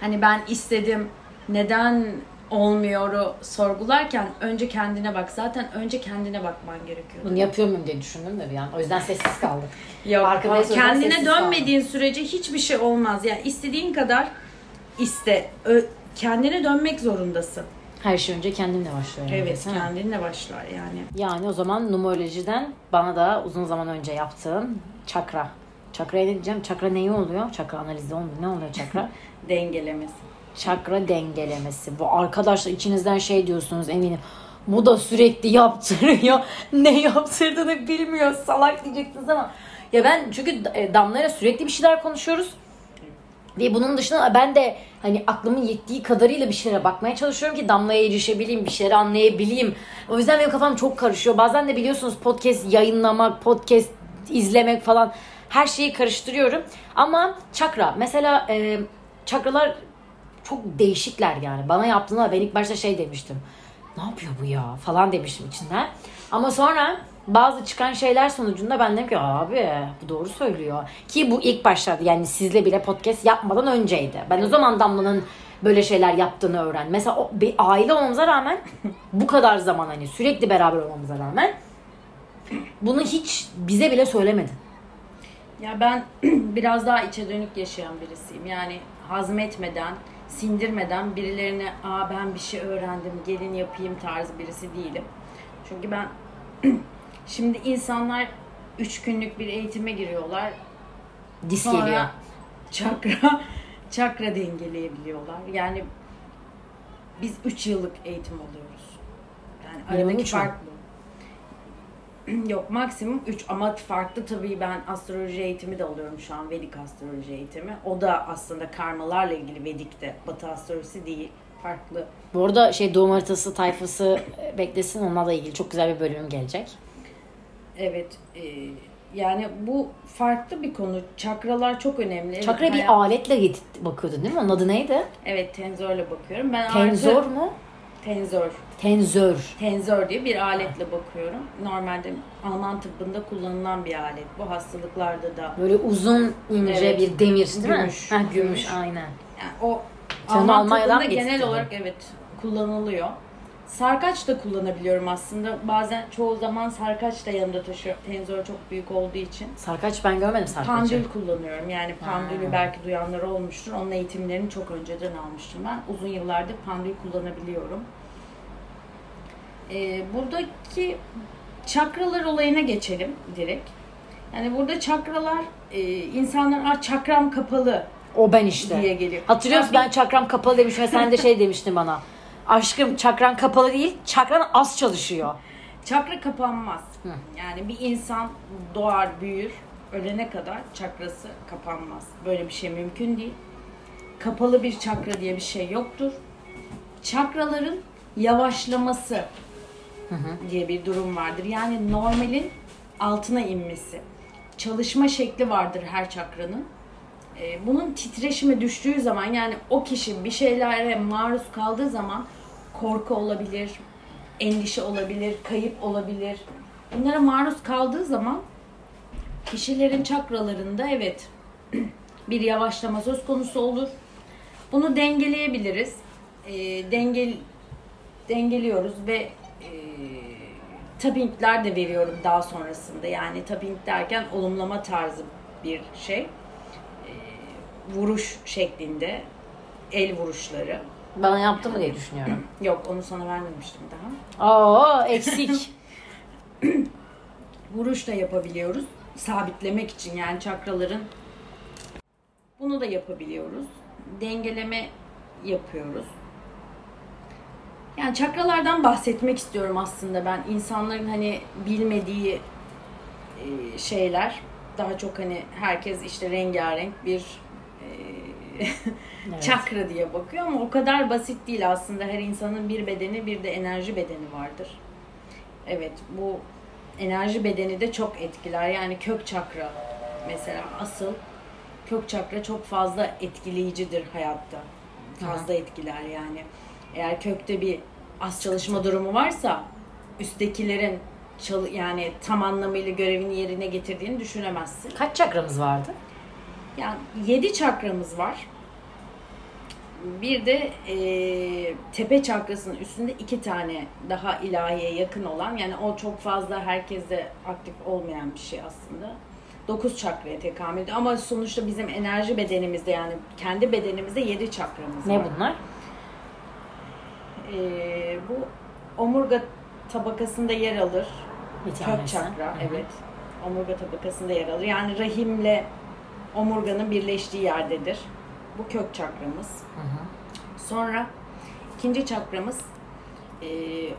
Speaker 2: hani ben istedim neden olmuyoru sorgularken önce kendine bak. Zaten önce kendine bakman gerekiyor.
Speaker 1: Bunu yapıyor muyum diye düşündüm de bir an. O yüzden sessiz kaldık.
Speaker 2: Yok,
Speaker 1: yüzden
Speaker 2: kendine
Speaker 1: sessiz
Speaker 2: dönmediğin sürece hiçbir şey olmaz. Yani istediğin kadar iste. Ö- kendine dönmek zorundasın.
Speaker 1: Her şey önce kendimle başlıyor. yani,
Speaker 2: Evet,
Speaker 1: desene.
Speaker 2: kendinle başlar yani.
Speaker 1: Yani o zaman numerolojiden bana da uzun zaman önce yaptığın çakra. Çakraya ne diyeceğim? Çakra neyi oluyor? Çakra analizi olmuyor. Ne oluyor çakra?
Speaker 2: Dengelemesi.
Speaker 1: çakra dengelemesi. Bu arkadaşlar içinizden şey diyorsunuz eminim. Bu da sürekli yaptırıyor. Ne yaptırdığını bilmiyor. Salak diyeceksiniz ama. Ya ben çünkü e, Damla'yla sürekli bir şeyler konuşuyoruz. Ve bunun dışında ben de hani aklımın yettiği kadarıyla bir şeylere bakmaya çalışıyorum ki Damla'ya erişebileyim, bir şeyleri anlayabileyim. O yüzden benim kafam çok karışıyor. Bazen de biliyorsunuz podcast yayınlamak, podcast izlemek falan her şeyi karıştırıyorum. Ama çakra mesela e, çakralar çok değişikler yani. Bana yaptığında ben ilk başta şey demiştim. Ne yapıyor bu ya falan demiştim içinden. Ama sonra bazı çıkan şeyler sonucunda ben dedim ki abi bu doğru söylüyor. Ki bu ilk başlarda yani sizle bile podcast yapmadan önceydi. Ben o zaman Damla'nın böyle şeyler yaptığını öğren. Mesela o, bir aile olmamıza rağmen bu kadar zaman hani sürekli beraber olmamıza rağmen bunu hiç bize bile söylemedin.
Speaker 2: Ya ben biraz daha içe dönük yaşayan birisiyim. Yani hazmetmeden, sindirmeden birilerine aa ben bir şey öğrendim gelin yapayım tarzı birisi değilim. Çünkü ben şimdi insanlar üç günlük bir eğitime giriyorlar.
Speaker 1: Dis
Speaker 2: Sonra
Speaker 1: geliyor.
Speaker 2: çakra çakra dengeleyebiliyorlar. Yani biz 3 yıllık eğitim alıyoruz. Yani aradaki fark. Yok maksimum 3 ama farklı tabii ben astroloji eğitimi de alıyorum şu an Vedik astroloji eğitimi. O da aslında karmalarla ilgili Vedik'te. Batı astrolojisi değil. Farklı.
Speaker 1: Bu arada şey doğum haritası tayfası e, beklesin onunla da ilgili çok güzel bir bölüm gelecek.
Speaker 2: Evet. e, yani bu farklı bir konu. Çakralar çok önemli.
Speaker 1: Çakra
Speaker 2: Evet,
Speaker 1: bir
Speaker 2: hayat-
Speaker 1: aletle bakıyordun değil mi? Onun adı neydi?
Speaker 2: Evet tenzörle bakıyorum. Ben
Speaker 1: Tenzor
Speaker 2: artı-
Speaker 1: mu?
Speaker 2: Tenzör.
Speaker 1: Tenzör.
Speaker 2: Tenzör diye bir aletle bakıyorum. Normalde Alman tıbbında kullanılan bir alet. Bu hastalıklarda da
Speaker 1: Böyle uzun ince
Speaker 2: Evet.
Speaker 1: bir demir değil
Speaker 2: Gümüş.
Speaker 1: mi? Ha, gümüş.
Speaker 2: Gümüş.
Speaker 1: aynen.
Speaker 2: yani o
Speaker 1: Sen
Speaker 2: Alman
Speaker 1: Almanya'dan
Speaker 2: tıbbında genel olarak evet kullanılıyor. Sarkaç da kullanabiliyorum aslında. Bazen çoğu zaman sarkaç da yanımda taşıyorum. Tenzör çok büyük olduğu için.
Speaker 1: Sarkaç ben görmedim sarkaçı.
Speaker 2: Pandül kullanıyorum. Yani pandülü
Speaker 1: Ha.
Speaker 2: belki duyanlar olmuştur. Onun eğitimlerini çok önceden almıştım ben. Uzun yıllardır pandül kullanabiliyorum. Ee, buradaki çakralar olayına geçelim direkt. Yani burada çakralar e, insanlar "Aa, çakram kapalı
Speaker 1: O ben işte.
Speaker 2: diye geliyor.
Speaker 1: Hatırlıyor musun ben çakram kapalı demiştim ve sen de şey demiştin bana. Aşkım çakran kapalı değil, çakran az çalışıyor.
Speaker 2: Çakra kapanmaz. Yani bir insan doğar, büyür, ölene kadar çakrası kapanmaz. Böyle bir şey mümkün değil. Kapalı bir çakra diye bir şey yoktur. Çakraların yavaşlaması diye bir durum vardır. Yani normalin altına inmesi. Çalışma şekli vardır her çakranın. Ee, bunun titreşime düştüğü zaman yani o kişi bir şeylere maruz kaldığı zaman korku olabilir, endişe olabilir, kayıp olabilir. Bunlara maruz kaldığı zaman kişilerin çakralarında evet bir yavaşlama söz konusu olur. Bunu dengeleyebiliriz. Ee, dengel dengeliyoruz ve e, tappingler de veriyorum daha sonrasında. Yani tapping derken olumlama tarzı bir şey. Ee, vuruş şeklinde el vuruşları.
Speaker 1: Bana yaptı mı diye düşünüyorum.
Speaker 2: Yok onu sana vermemiştim daha.
Speaker 1: Aa eksik.
Speaker 2: Vuruş da yapabiliyoruz. Sabitlemek için yani çakraların bunu da yapabiliyoruz. Dengeleme yapıyoruz. Yani çakralardan bahsetmek istiyorum aslında ben. insanların hani bilmediği e, şeyler. Daha çok hani herkes işte rengarenk bir e,
Speaker 1: Evet.
Speaker 2: çakra diye bakıyor ama o kadar basit değil aslında. Her insanın bir bedeni bir de enerji bedeni vardır. Evet bu enerji bedeni de çok etkiler. Yani kök çakra mesela asıl kök çakra çok fazla etkileyicidir hayatta. Fazla etkiler yani. Eğer kökte bir az çalışma durumu varsa üsttekilerin çalı- yani tam anlamıyla görevini yerine getirdiğini düşünemezsin.
Speaker 1: Kaç çakramız vardı?
Speaker 2: Yani 7 çakramız var. Bir de e, tepe çakrasının üstünde iki tane daha ilahiye yakın olan yani o çok fazla herkeste aktif olmayan bir şey aslında. Dokuz çakraya tekamül ediyor ama sonuçta bizim enerji bedenimizde yani kendi bedenimizde yedi çakramız
Speaker 1: Ne
Speaker 2: var.
Speaker 1: bunlar?
Speaker 2: E, bu omurga tabakasında yer alır. Kök çakra
Speaker 1: Hı hı.
Speaker 2: evet. Omurga tabakasında yer alır. Yani rahimle omurganın birleştiği yerdedir. Bu kök çakramız.
Speaker 1: Hı hı.
Speaker 2: Sonra ikinci çakramız e,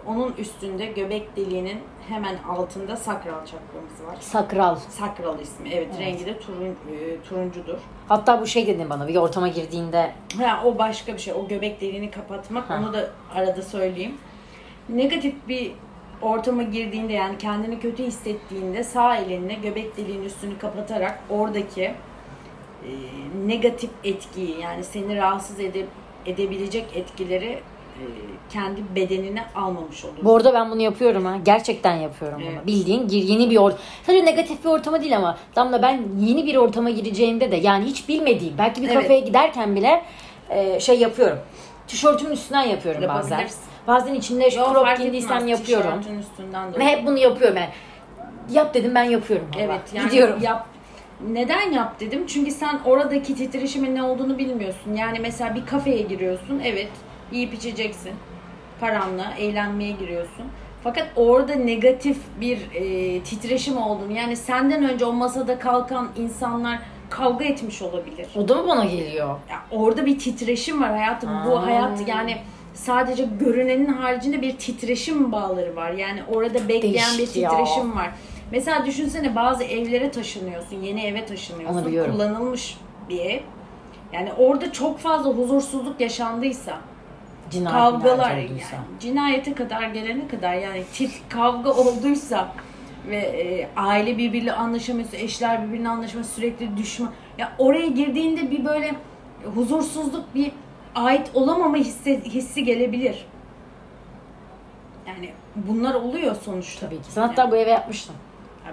Speaker 2: onun üstünde göbek deliğinin hemen altında sakral çakramız var.
Speaker 1: Sakral.
Speaker 2: Sakral ismi. Evet,
Speaker 1: Evet.
Speaker 2: rengi de turun, e, turuncudur.
Speaker 1: Hatta bu şey dedin bana bir ortama girdiğinde
Speaker 2: Ha, o başka bir şey. O göbek deliğini kapatmak.
Speaker 1: Ha.
Speaker 2: Onu da arada söyleyeyim. Negatif bir ortama girdiğinde yani kendini kötü hissettiğinde sağ elinle göbek deliğinin üstünü kapatarak oradaki e, negatif etkiyi yani seni rahatsız edip edebilecek etkileri kendi bedenine almamış olursun.
Speaker 1: Bu arada ben bunu yapıyorum ha. Gerçekten yapıyorum bunu.
Speaker 2: Evet.
Speaker 1: Bildiğin gir yeni bir ortam. Sadece negatif bir ortama değil ama Damla ben yeni bir ortama gireceğimde de yani hiç bilmediğim belki bir
Speaker 2: Evet.
Speaker 1: kafeye giderken bile e, şey yapıyorum. Tişörtümün üstünden yapıyorum bazen.
Speaker 2: Yapabilirsin.
Speaker 1: Bazen içinde
Speaker 2: Yo,
Speaker 1: crop giydiysem yapıyorum.
Speaker 2: Üstünden de
Speaker 1: Ve hep bunu yapıyorum yani. Yap dedim ben yapıyorum. valla.
Speaker 2: Evet yani
Speaker 1: Gidiyorum.
Speaker 2: yap. Neden yap dedim? Çünkü sen oradaki titreşimin ne olduğunu bilmiyorsun. Yani mesela bir kafeye giriyorsun. Evet yiyip içeceksin. Paranla eğlenmeye giriyorsun. Fakat orada negatif bir e, titreşim olduğunu yani senden önce o masada kalkan insanlar kavga etmiş olabilir.
Speaker 1: O da mı bana geliyor?
Speaker 2: Ya orada bir titreşim var hayatım. Bu
Speaker 1: Aa.
Speaker 2: hayat yani sadece görünenin haricinde bir titreşim bağları var. Yani orada bekleyen
Speaker 1: Değişik
Speaker 2: bir
Speaker 1: ya.
Speaker 2: titreşim var. Mesela düşünsene bazı evlere taşınıyorsun, yeni eve taşınıyorsun. Kullanılmış bir ev. Yani orada çok fazla huzursuzluk yaşandıysa,
Speaker 1: Cinayet
Speaker 2: kavgalar, yani cinayete kadar gelene kadar yani tit kavga olduysa ve e, aile birbiriyle anlaşamıyorsa, eşler birbirine anlaşamıyorsa, sürekli düşman. Ya oraya girdiğinde bir böyle huzursuzluk, bir ait olamama hissi, hissi gelebilir. Yani bunlar oluyor sonuçta.
Speaker 1: Tabii ki. Sen hatta bu eve yapmıştın.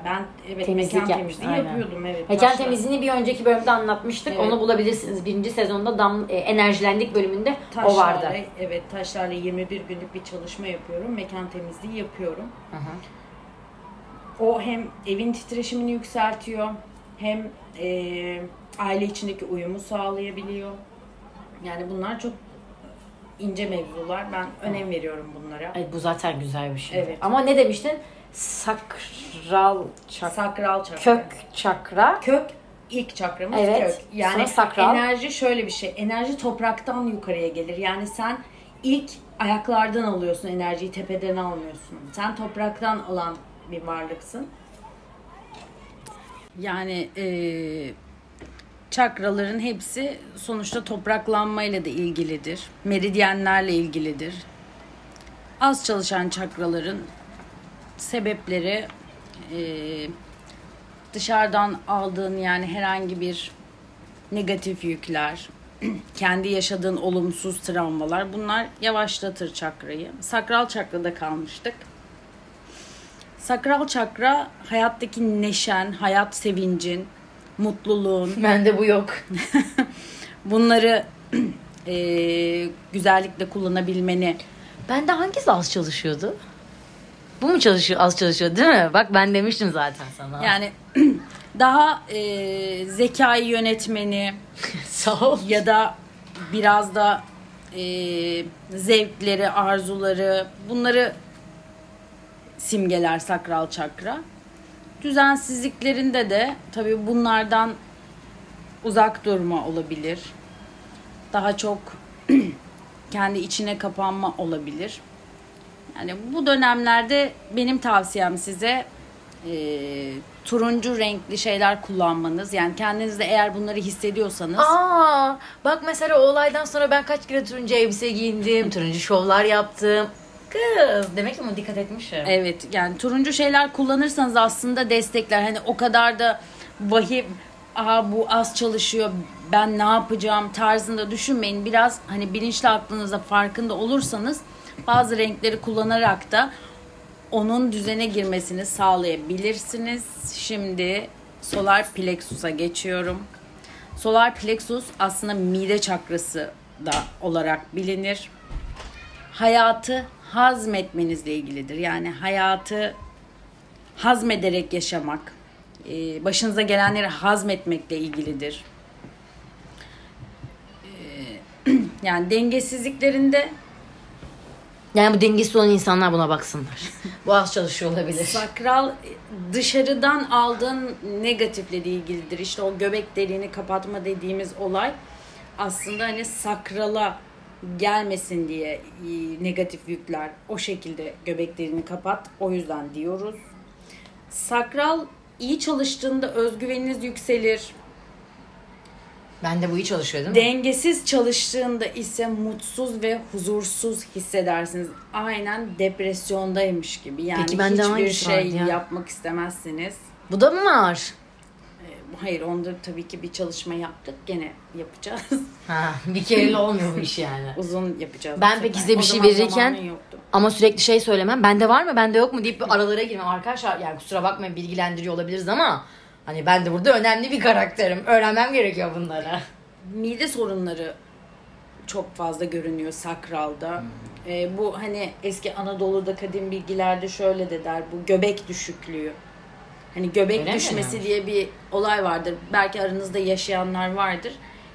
Speaker 2: Ben evet
Speaker 1: Temizlik
Speaker 2: mekan
Speaker 1: yapmıştın,
Speaker 2: temizliği
Speaker 1: aynen.
Speaker 2: yapıyordum evet.
Speaker 1: Mekan
Speaker 2: Taşla-
Speaker 1: temizliğini bir önceki bölümde anlatmıştık.
Speaker 2: Evet.
Speaker 1: Onu bulabilirsiniz. Birinci sezonda dam, e, enerjilendik bölümünde o
Speaker 2: Taşlarla,
Speaker 1: vardı.
Speaker 2: evet taşlarla 21 günlük bir çalışma yapıyorum. Mekan temizliği yapıyorum.
Speaker 1: Hı hı.
Speaker 2: O hem evin titreşimini yükseltiyor hem e, aile içindeki uyumu sağlayabiliyor. Yani bunlar çok ince mevzular. Ben önem veriyorum bunlara.
Speaker 1: Ay, bu zaten güzel bir şey.
Speaker 2: Evet.
Speaker 1: Ama ne demiştin? Sakral çak
Speaker 2: Sakral çakra.
Speaker 1: kök çakra.
Speaker 2: Kök ilk çakramız
Speaker 1: Evet.
Speaker 2: kök. Yani
Speaker 1: Sonra sakral.
Speaker 2: enerji şöyle bir şey. Enerji topraktan yukarıya gelir. Yani sen ilk ayaklardan alıyorsun enerjiyi tepeden almıyorsun. Sen topraktan alan bir varlıksın. Yani eee çakraların hepsi sonuçta topraklanmayla da ilgilidir. Meridyenlerle ilgilidir. Az çalışan çakraların sebepleri eee, dışarıdan aldığın yani herhangi bir negatif yükler, kendi yaşadığın olumsuz travmalar bunlar yavaşlatır çakrayı. Sakral çakrada kalmıştık. Sakral çakra hayattaki neşen, hayat sevincin, mutluluğun,
Speaker 1: Bende bu yok.
Speaker 2: bunları eee, güzellikle kullanabilmeni
Speaker 1: Bende hangisi az çalışıyordu? Bu mu çalışıyor? Az çalışıyor değil mi? Bak ben demiştim zaten sana.
Speaker 2: yani daha eee zekayı yönetmeni,
Speaker 1: Sağ ol.
Speaker 2: ya da biraz da e, zevkleri, arzuları bunları simgeler sakral çakra. Düzensizliklerinde de tabii bunlardan uzak durma olabilir. Daha çok kendi içine kapanma olabilir. Yani bu dönemlerde benim tavsiyem size e, turuncu renkli şeyler kullanmanız. Yani kendinizde eğer bunları hissediyorsanız
Speaker 1: Aa, bak mesela o olaydan sonra ben kaç kere turuncu elbise giyindim, turuncu şovlar yaptım. Kız, demek ki bunu dikkat etmişim.
Speaker 2: Evet yani turuncu şeyler kullanırsanız aslında destekler. Hani o kadar da vahim aha bu az çalışıyor ben ne yapacağım tarzında düşünmeyin. Biraz hani bilinçli aklınızda farkında olursanız bazı renkleri kullanarak da onun düzene girmesini sağlayabilirsiniz. Şimdi solar plexus'a geçiyorum. Solar plexus aslında mide çakrası da olarak bilinir. Hayatı hazmetmenizle ilgilidir. Yani hayatı hazmederek yaşamak, e, başınıza gelenleri hazmetmekle ilgilidir. E, yani dengesizliklerinde
Speaker 1: Yani bu dengesiz olan insanlar buna baksınlar. Boğaz çalışıyor olabilir.
Speaker 2: sakral dışarıdan aldığın negatifle ilgilidir. İşte o göbek deliğini kapatma dediğimiz olay aslında hani sakrala gelmesin diye negatif yükler o şekilde göbek deliğini kapat. O yüzden diyoruz. Sakral iyi çalıştığında özgüveniniz yükselir.
Speaker 1: Ben de bu iyi çalışıyor değil mi?
Speaker 2: Dengesiz çalıştığında ise mutsuz ve huzursuz hissedersiniz. Aynen depresyondaymış gibi. Yani
Speaker 1: Peki bende
Speaker 2: hiçbir
Speaker 1: hangisi
Speaker 2: şey
Speaker 1: vardı ya?
Speaker 2: yapmak istemezsiniz.
Speaker 1: Bu da mı var?
Speaker 2: Hayır onda tabii ki bir çalışma yaptık. Gene yapacağız.
Speaker 1: Ha, bir kereyle olmuyor bu iş yani.
Speaker 2: Uzun yapacağız.
Speaker 1: Ben
Speaker 2: bu
Speaker 1: peki
Speaker 2: sefer.
Speaker 1: size bir
Speaker 2: O
Speaker 1: şey
Speaker 2: zaman
Speaker 1: verirken-
Speaker 2: zamanın yoktu.
Speaker 1: Ama sürekli şey söylemem. Bende var mı bende yok mu deyip bir aralara girmem. Arkadaşlar yani kusura bakmayın bilgilendiriyor olabiliriz ama hani ben de burada önemli bir karakterim. Öğrenmem gerekiyor bunları.
Speaker 2: Mide sorunları çok fazla görünüyor sakralda. Ee, bu hani eski Anadolu'da kadim bilgilerde şöyle de der bu göbek düşüklüğü. Hani göbek
Speaker 1: Öyle mi
Speaker 2: düşmesi
Speaker 1: yani?
Speaker 2: diye bir olay vardır. Belki aranızda yaşayanlar vardır.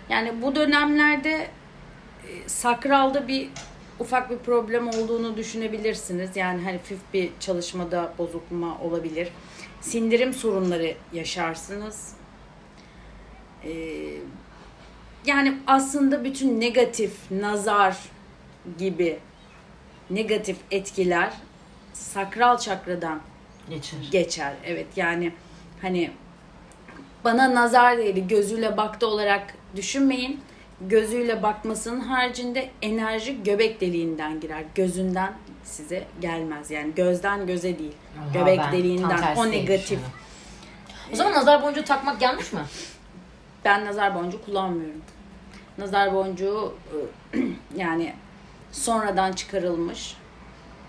Speaker 2: Yani bu dönemlerde e, sakralda bir ufak bir problem olduğunu düşünebilirsiniz. Yani hani hafif bir çalışmada bozulma olabilir. Sindirim sorunları yaşarsınız. Ee, yani aslında bütün negatif, nazar gibi negatif etkiler sakral çakradan
Speaker 1: Geçer.
Speaker 2: geçer. Evet yani hani bana nazar değdi gözüyle baktı olarak düşünmeyin. Gözüyle bakmasının haricinde enerji göbek deliğinden girer. Gözünden size gelmez. Yani gözden göze değil.
Speaker 1: Aha,
Speaker 2: göbek
Speaker 1: ben
Speaker 2: deliğinden o negatif.
Speaker 1: O zaman nazar boncuğu takmak yanlış mı?
Speaker 2: Ben nazar boncuğu kullanmıyorum. Nazar boncuğu ı, yani sonradan çıkarılmış.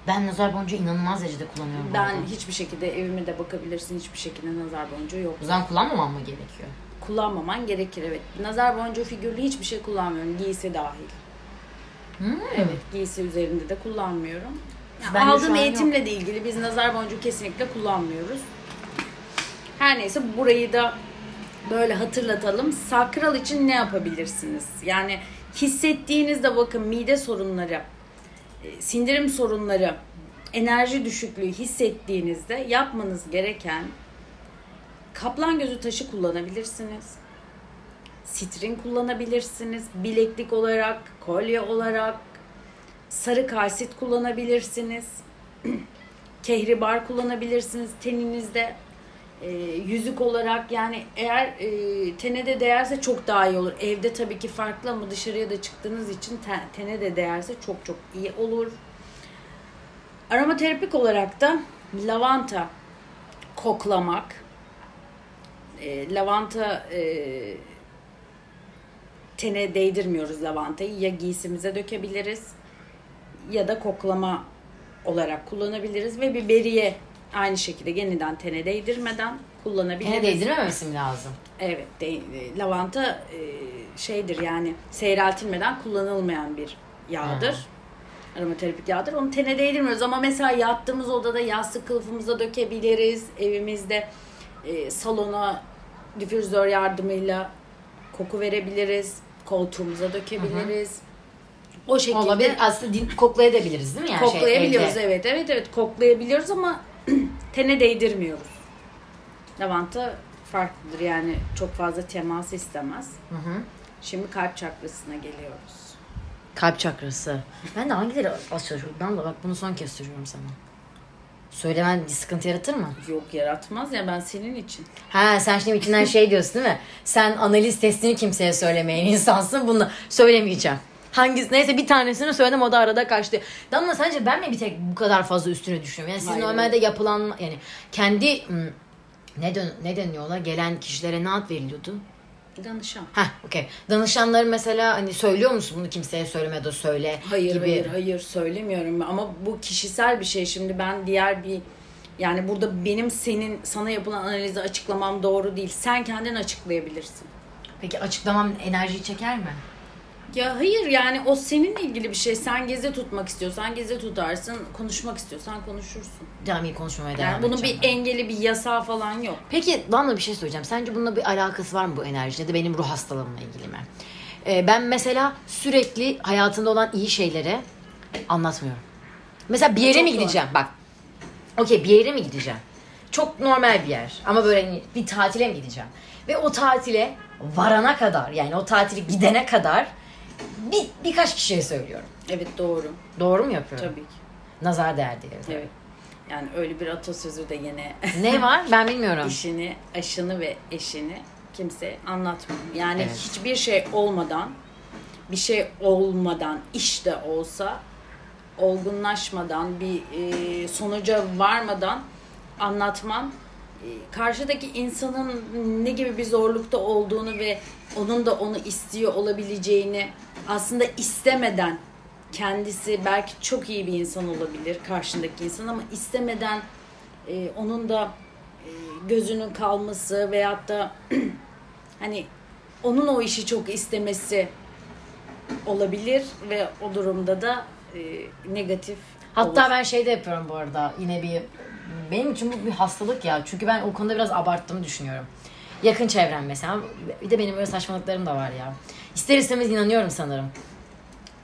Speaker 1: Ben nazar boncuğu inanılmaz derecede kullanıyorum.
Speaker 2: Ben hiçbir şekilde evime de bakabilirsin hiçbir şekilde nazar boncuğu yok.
Speaker 1: O zaman kullanmamam mı gerekiyor?
Speaker 2: Kullanmaman gerekir evet. Nazar boncuğu figürlü hiçbir şey kullanmıyorum. Giysi dahil.
Speaker 1: Hmm.
Speaker 2: Evet giysi üzerinde de kullanmıyorum. Yani
Speaker 1: şu
Speaker 2: aldığım
Speaker 1: an
Speaker 2: eğitimle de ilgili biz nazar boncuğu kesinlikle kullanmıyoruz. Her neyse burayı da böyle hatırlatalım. Sakral için ne yapabilirsiniz? Yani hissettiğinizde bakın mide sorunları, e, sindirim sorunları, enerji düşüklüğü hissettiğinizde yapmanız gereken kaplan gözü taşı kullanabilirsiniz. Sitrin kullanabilirsiniz. Bileklik olarak, kolye olarak, sarı kalsit kullanabilirsiniz. Kehribar kullanabilirsiniz teninizde. Ee, yüzük olarak yani eğer e, tene de değerse çok daha iyi olur. Evde tabii ki farklı ama dışarıya da çıktığınız için te- tene de değerse çok çok iyi olur. Aromaterapik olarak da lavanta koklamak. E, lavanta e, tene değdirmiyoruz lavantayı. Ya giysimize dökebiliriz ya da koklama olarak kullanabiliriz ve biberiye aynı şekilde yeniden tene değdirmeden kullanabiliriz.
Speaker 1: Yine değdirmemesi mi lazım?
Speaker 2: Evet, de, e, lavanta e, şeydir yani seyreltilmeden kullanılmayan bir yağdır. Aromaterapik yağdır. Onu tene değdirmiyoruz ama mesela yattığımız odada yastık kılıfımıza dökebiliriz. Evimizde e, salona difüzör yardımıyla koku verebiliriz. Koltuğumuza dökebiliriz. O şekilde
Speaker 1: Olabilir. Aslında din, koklayabiliriz değil mi? Yani
Speaker 2: koklayabiliyoruz
Speaker 1: Şey,
Speaker 2: evet evet evet koklayabiliyoruz ama tene değdirmiyoruz. Lavanta farklıdır yani çok fazla temas istemez.
Speaker 1: Hı hı.
Speaker 2: Şimdi kalp çakrasına geliyoruz.
Speaker 1: Kalp çakrası. Ben de hangileri az çalışıyorum? Ben de bak bunu son kez söylüyorum sana. Söylemen bir sıkıntı yaratır mı?
Speaker 2: Yok yaratmaz ya ben senin için.
Speaker 1: Ha sen şimdi içinden şey diyorsun değil mi? Sen analiz testini kimseye söylemeyen insansın. Bunu söylemeyeceğim. Hangisi neyse bir tanesini söyledim o da arada kaçtı. Damla sence ben mi bir tek bu kadar fazla üstüne düşüyorum? Yani siz
Speaker 2: Hayır,
Speaker 1: normalde yapılan yani kendi hmm, ne dön ne deniyorlar? Gelen kişilere ne ad veriliyordu?
Speaker 2: Danışan.
Speaker 1: Ha, okey. Danışanları mesela hani söylüyor musun bunu kimseye söyleme de söyle
Speaker 2: Hayır
Speaker 1: gibi.
Speaker 2: hayır hayır söylemiyorum ama bu kişisel bir şey. Şimdi ben diğer bir yani burada benim senin sana yapılan analizi açıklamam doğru değil. Sen kendin açıklayabilirsin.
Speaker 1: Peki açıklamam enerjiyi çeker mi?
Speaker 2: Ya hayır yani o seninle ilgili bir şey. Sen geze tutmak istiyorsan geze tutarsın. Konuşmak istiyorsan konuşursun.
Speaker 1: Devam iyi konuşmamaya devam
Speaker 2: Yani bunun
Speaker 1: edeceğim
Speaker 2: bir
Speaker 1: ben.
Speaker 2: engeli bir yasağı falan yok.
Speaker 1: Peki Damla bir şey söyleyeceğim. Sence bununla bir alakası var mı bu enerji ya da benim ruh hastalığımla ilgili mi? Ee, ben mesela sürekli hayatında olan iyi şeyleri anlatmıyorum. Mesela bir yere
Speaker 2: Çok
Speaker 1: mi
Speaker 2: doğru.
Speaker 1: gideceğim? Bak. Okey bir yere mi gideceğim? Çok normal bir yer. Ama böyle hani bir tatile mi gideceğim? Ve o tatile varana kadar yani o tatile gidene kadar bir, birkaç kişiye söylüyorum.
Speaker 2: Evet doğru.
Speaker 1: Doğru mu yapıyorum?
Speaker 2: Tabii ki.
Speaker 1: Nazar değer diye.
Speaker 2: Evet. Yani öyle bir atasözü de yine
Speaker 1: Ne var? Ben bilmiyorum.
Speaker 2: işini, aşını ve eşini kimse anlatmıyor. Yani
Speaker 1: Evet.
Speaker 2: hiçbir şey olmadan, bir şey olmadan, iş de olsa olgunlaşmadan, bir e, sonuca varmadan anlatman karşıdaki insanın ne gibi bir zorlukta olduğunu ve onun da onu istiyor olabileceğini aslında istemeden kendisi belki çok iyi bir insan olabilir karşındaki insan ama istemeden e, onun da e, gözünün kalması veyahut da hani onun o işi çok istemesi olabilir ve o durumda da e, negatif
Speaker 1: Hatta
Speaker 2: olur.
Speaker 1: ben şey de yapıyorum bu arada. Yine bir benim için bu bir hastalık ya. Çünkü ben o konuda biraz abarttığımı düşünüyorum. Yakın çevrem mesela. Bir de benim böyle saçmalıklarım da var ya. İster istemez inanıyorum sanırım.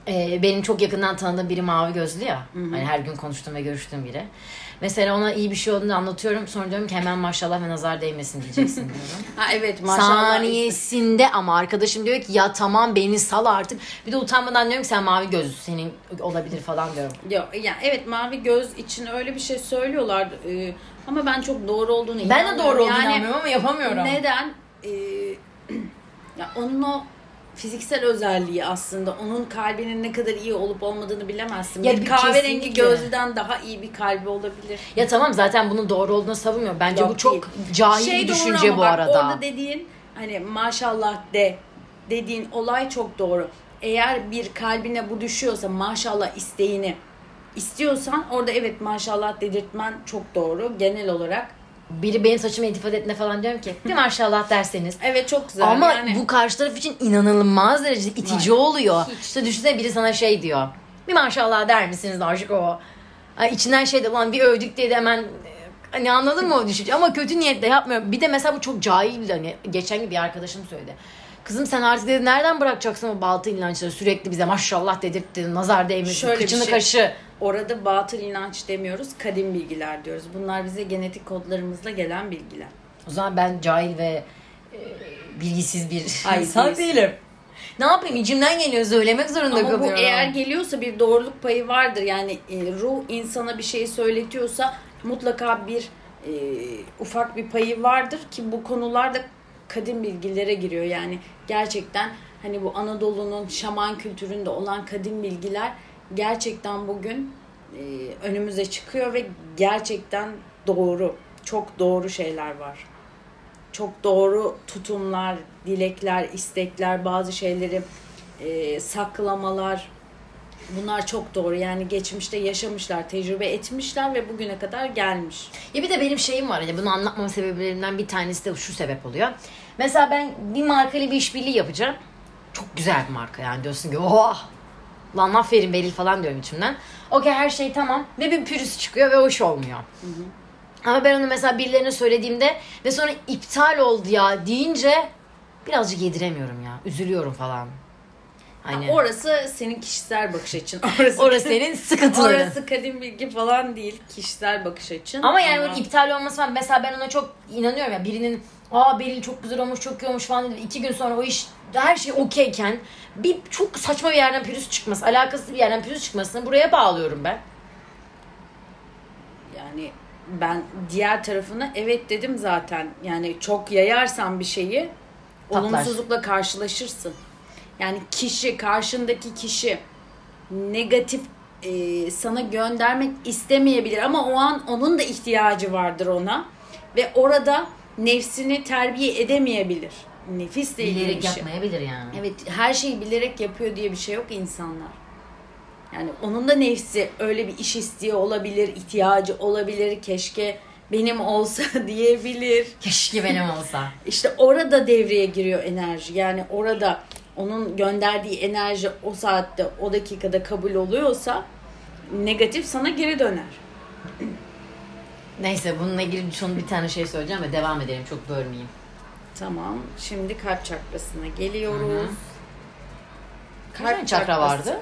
Speaker 1: Ee, benim çok yakından tanıdığım biri mavi gözlü ya. Hani her gün konuştuğum ve görüştüğüm biri. Mesela ona iyi bir şey olduğunu anlatıyorum. Sonra diyorum ki hemen maşallah ve nazar değmesin diyeceksin diyorum.
Speaker 2: ha evet maşallah
Speaker 1: Saniyesinde ama arkadaşım diyor ki ya tamam beni sal artık. Bir de utanmadan diyorum ki sen mavi gözlüsün senin olabilir falan diyorum.
Speaker 2: Ya, yani evet mavi göz için öyle bir şey söylüyorlar e, ama ben çok doğru olduğunu
Speaker 1: Ben de
Speaker 2: inanmıyorum.
Speaker 1: doğru olduğunu
Speaker 2: Yani
Speaker 1: inanmıyorum ama yapamıyorum.
Speaker 2: Neden? E, ya onun o fiziksel özelliği aslında onun kalbinin ne kadar iyi olup olmadığını bilemezsin.
Speaker 1: Ya
Speaker 2: bir kahverengi
Speaker 1: kesinlikle.
Speaker 2: gözlüden daha iyi bir kalbi olabilir.
Speaker 1: Ya tamam zaten bunun doğru olduğunu savunmuyorum. Bence
Speaker 2: Yok
Speaker 1: bu çok
Speaker 2: değil.
Speaker 1: cahil
Speaker 2: Şey
Speaker 1: bir düşünce bu
Speaker 2: bak,
Speaker 1: arada.
Speaker 2: Orada dediğin hani maşallah de dediğin olay çok doğru. Eğer bir kalbine bu düşüyorsa maşallah isteğini istiyorsan orada evet maşallah dedirtmen çok doğru genel olarak.
Speaker 1: Biri benim saçıma iltifat etme falan diyorum ki bir maşallah derseniz.
Speaker 2: Evet çok güzel.
Speaker 1: Ama
Speaker 2: yani.
Speaker 1: bu karşı taraf için inanılmaz derecede itici
Speaker 2: Var.
Speaker 1: oluyor.
Speaker 2: Hiç.
Speaker 1: İşte düşünsene biri sana şey diyor. Bir maşallah der misiniz aşık o. Ay içinden şey de lan bir övdük diye de hemen e, hani anladın mı o düşünce ama kötü niyetle yapmıyorum. Bir de mesela bu çok cahil hani geçen gün bir arkadaşım söyledi. Kızım sen artık dedi nereden bırakacaksın o baltı inançları sürekli bize maşallah dedirttin nazar değmesin
Speaker 2: Şöyle
Speaker 1: kıçını
Speaker 2: şey.
Speaker 1: kaşı.
Speaker 2: Orada batıl inanç demiyoruz, kadim bilgiler diyoruz. Bunlar bize genetik kodlarımızla gelen bilgiler.
Speaker 1: O zaman ben cahil ve e, bilgisiz bir
Speaker 2: Ay,
Speaker 1: insan değilim. Ne yapayım içimden geliyor söylemek zorunda
Speaker 2: Ama bu
Speaker 1: kalıyorum.
Speaker 2: eğer geliyorsa bir doğruluk payı vardır. Yani e, ruh insana bir şey söyletiyorsa mutlaka bir e, ufak bir payı vardır ki bu konularda kadim bilgilere giriyor. Yani gerçekten hani bu Anadolu'nun şaman kültüründe olan kadim bilgiler gerçekten bugün e, önümüze çıkıyor ve gerçekten doğru. Çok doğru şeyler var. Çok doğru tutumlar, dilekler, istekler, bazı şeyleri e, saklamalar bunlar çok doğru. Yani geçmişte yaşamışlar, tecrübe etmişler ve bugüne kadar gelmiş.
Speaker 1: Ya bir de benim şeyim var. Hani bunu anlatmama sebeplerinden bir tanesi de şu sebep oluyor. Mesela ben bir markayla bir işbirliği yapacağım. Çok güzel bir marka yani diyorsun ki oh lan aferin Beril falan diyorum içimden. Okey her şey tamam ve bir pürüz çıkıyor ve hoş olmuyor. Ama ben onu mesela birilerine söylediğimde ve sonra iptal oldu ya deyince birazcık yediremiyorum ya. Üzülüyorum falan. Hani
Speaker 2: Ha, orası senin kişisel bakış açın. Orası,
Speaker 1: orası senin sıkıntıların.
Speaker 2: Orası kadim bilgi falan değil. Kişisel bakış açın.
Speaker 1: Ama yani böyle iptal olması falan. Mesela ben ona çok inanıyorum ya. Birinin aa Beril çok güzel olmuş, çok iyi olmuş falan dedi. İki gün sonra o iş her şey okeyken bir çok saçma bir yerden pürüz çıkması, alakasız bir yerden pürüz çıkmasını buraya bağlıyorum ben.
Speaker 2: Yani ben diğer tarafına evet dedim zaten. Yani çok yayarsan bir şeyi
Speaker 1: Patlar.
Speaker 2: olumsuzlukla karşılaşırsın. Yani kişi, karşındaki kişi negatif e, sana göndermek istemeyebilir ama o an onun da ihtiyacı vardır ona ve orada nefsini terbiye edemeyebilir. Nefisle ilgili
Speaker 1: Bilerek
Speaker 2: bir şey.
Speaker 1: yapmayabilir yani.
Speaker 2: Evet her şeyi bilerek yapıyor diye bir şey yok insanlar. Yani onun da nefsi öyle bir iş istiyor olabilir, ihtiyacı olabilir, keşke benim olsa diyebilir.
Speaker 1: Keşke benim olsa.
Speaker 2: İşte orada devreye giriyor enerji. Yani orada onun gönderdiği enerji o saatte o dakikada kabul oluyorsa negatif sana geri döner.
Speaker 1: Neyse bununla ilgili son bir tane şey söyleyeceğim ve devam edelim çok bölmeyeyim.
Speaker 2: Tamam. Şimdi kalp çakrasına geliyoruz.
Speaker 1: Kaç tane çakra vardı?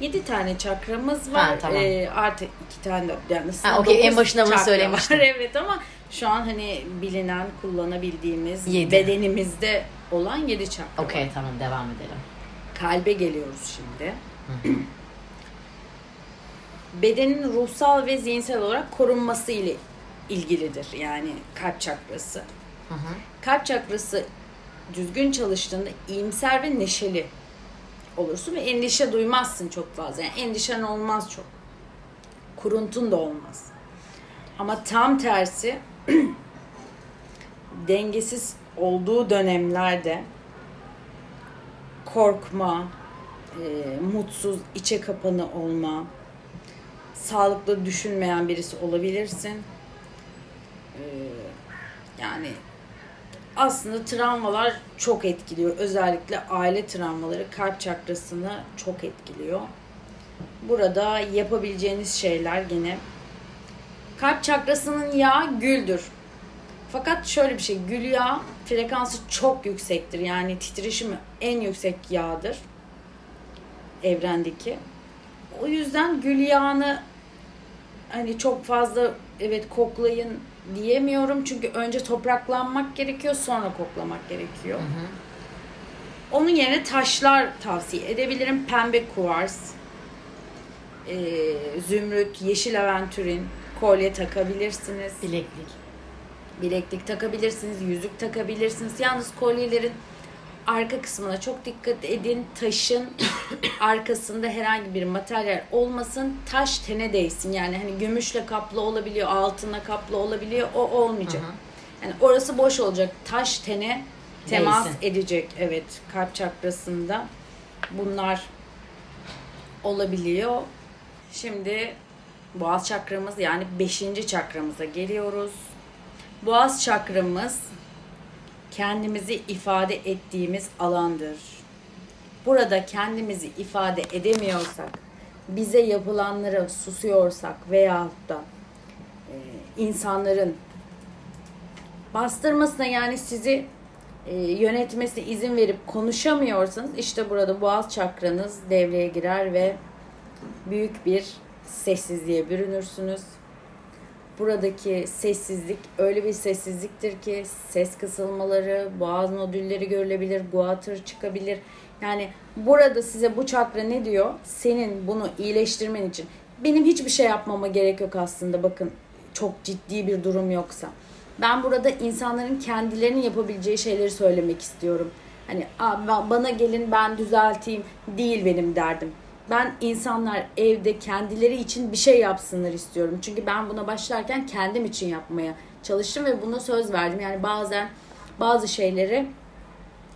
Speaker 2: 7 tane çakramız var.
Speaker 1: Ha, tamam.
Speaker 2: Ee, artı 2 tane de yani
Speaker 1: Ha, okey, en
Speaker 2: dokuz
Speaker 1: başında bunu
Speaker 2: çakra
Speaker 1: söylemiştin.
Speaker 2: var. evet ama şu an hani bilinen, kullanabildiğimiz
Speaker 1: Yedi.
Speaker 2: bedenimizde olan 7 çakra
Speaker 1: Okey tamam devam edelim.
Speaker 2: Kalbe geliyoruz şimdi. Bedenin ruhsal ve zihinsel olarak korunması ile ilgilidir. Yani kalp çakrası.
Speaker 1: Hı hı.
Speaker 2: Kalp çakrası düzgün çalıştığında iyimser ve neşeli olursun ve endişe duymazsın çok fazla. Yani endişen olmaz çok. Kuruntun da olmaz. Ama tam tersi dengesiz olduğu dönemlerde korkma, e, mutsuz, içe kapanı olma, sağlıklı düşünmeyen birisi olabilirsin. E, yani aslında travmalar çok etkiliyor. Özellikle aile travmaları kalp çakrasını çok etkiliyor. Burada yapabileceğiniz şeyler gene kalp çakrasının yağı güldür. Fakat şöyle bir şey, gül yağı frekansı çok yüksektir. Yani titreşimi en yüksek yağdır evrendeki. O yüzden gül yağını hani çok fazla evet koklayın diyemiyorum. Çünkü önce topraklanmak gerekiyor sonra koklamak gerekiyor. Onun yerine taşlar tavsiye edebilirim. Pembe kuvars, e, zümrüt, yeşil aventürin, kolye takabilirsiniz.
Speaker 1: Bileklik.
Speaker 2: Bileklik takabilirsiniz, yüzük takabilirsiniz. Yalnız kolyelerin arka kısmına çok dikkat edin. Taşın arkasında herhangi bir materyal olmasın. Taş tene değsin. Yani hani gümüşle kaplı olabiliyor, altınla kaplı olabiliyor. O olmayacak. Yani orası boş olacak. Taş tene temas
Speaker 1: Değsin.
Speaker 2: edecek. Evet, kalp çakrasında bunlar olabiliyor. Şimdi boğaz çakramız yani 5. çakramıza geliyoruz. Boğaz çakramız kendimizi ifade ettiğimiz alandır. Burada kendimizi ifade edemiyorsak, bize yapılanlara susuyorsak veyahut da e, insanların bastırmasına yani sizi e, yönetmesine izin verip konuşamıyorsanız işte burada boğaz çakranız devreye girer ve büyük bir sessizliğe bürünürsünüz. Buradaki sessizlik öyle bir sessizliktir ki ses kısılmaları, boğaz nodülleri görülebilir, guatr çıkabilir. Yani burada size bu çakra ne diyor? Senin bunu iyileştirmen için benim hiçbir şey yapmama gerek yok aslında bakın çok ciddi bir durum yoksa. Ben burada insanların kendilerinin yapabileceği şeyleri söylemek istiyorum. Hani "Aa, ba- bana gelin ben düzelteyim değil benim derdim. Ben insanlar evde kendileri için bir şey yapsınlar istiyorum. Çünkü ben buna başlarken kendim için yapmaya çalıştım ve buna söz verdim. Yani bazen bazı şeyleri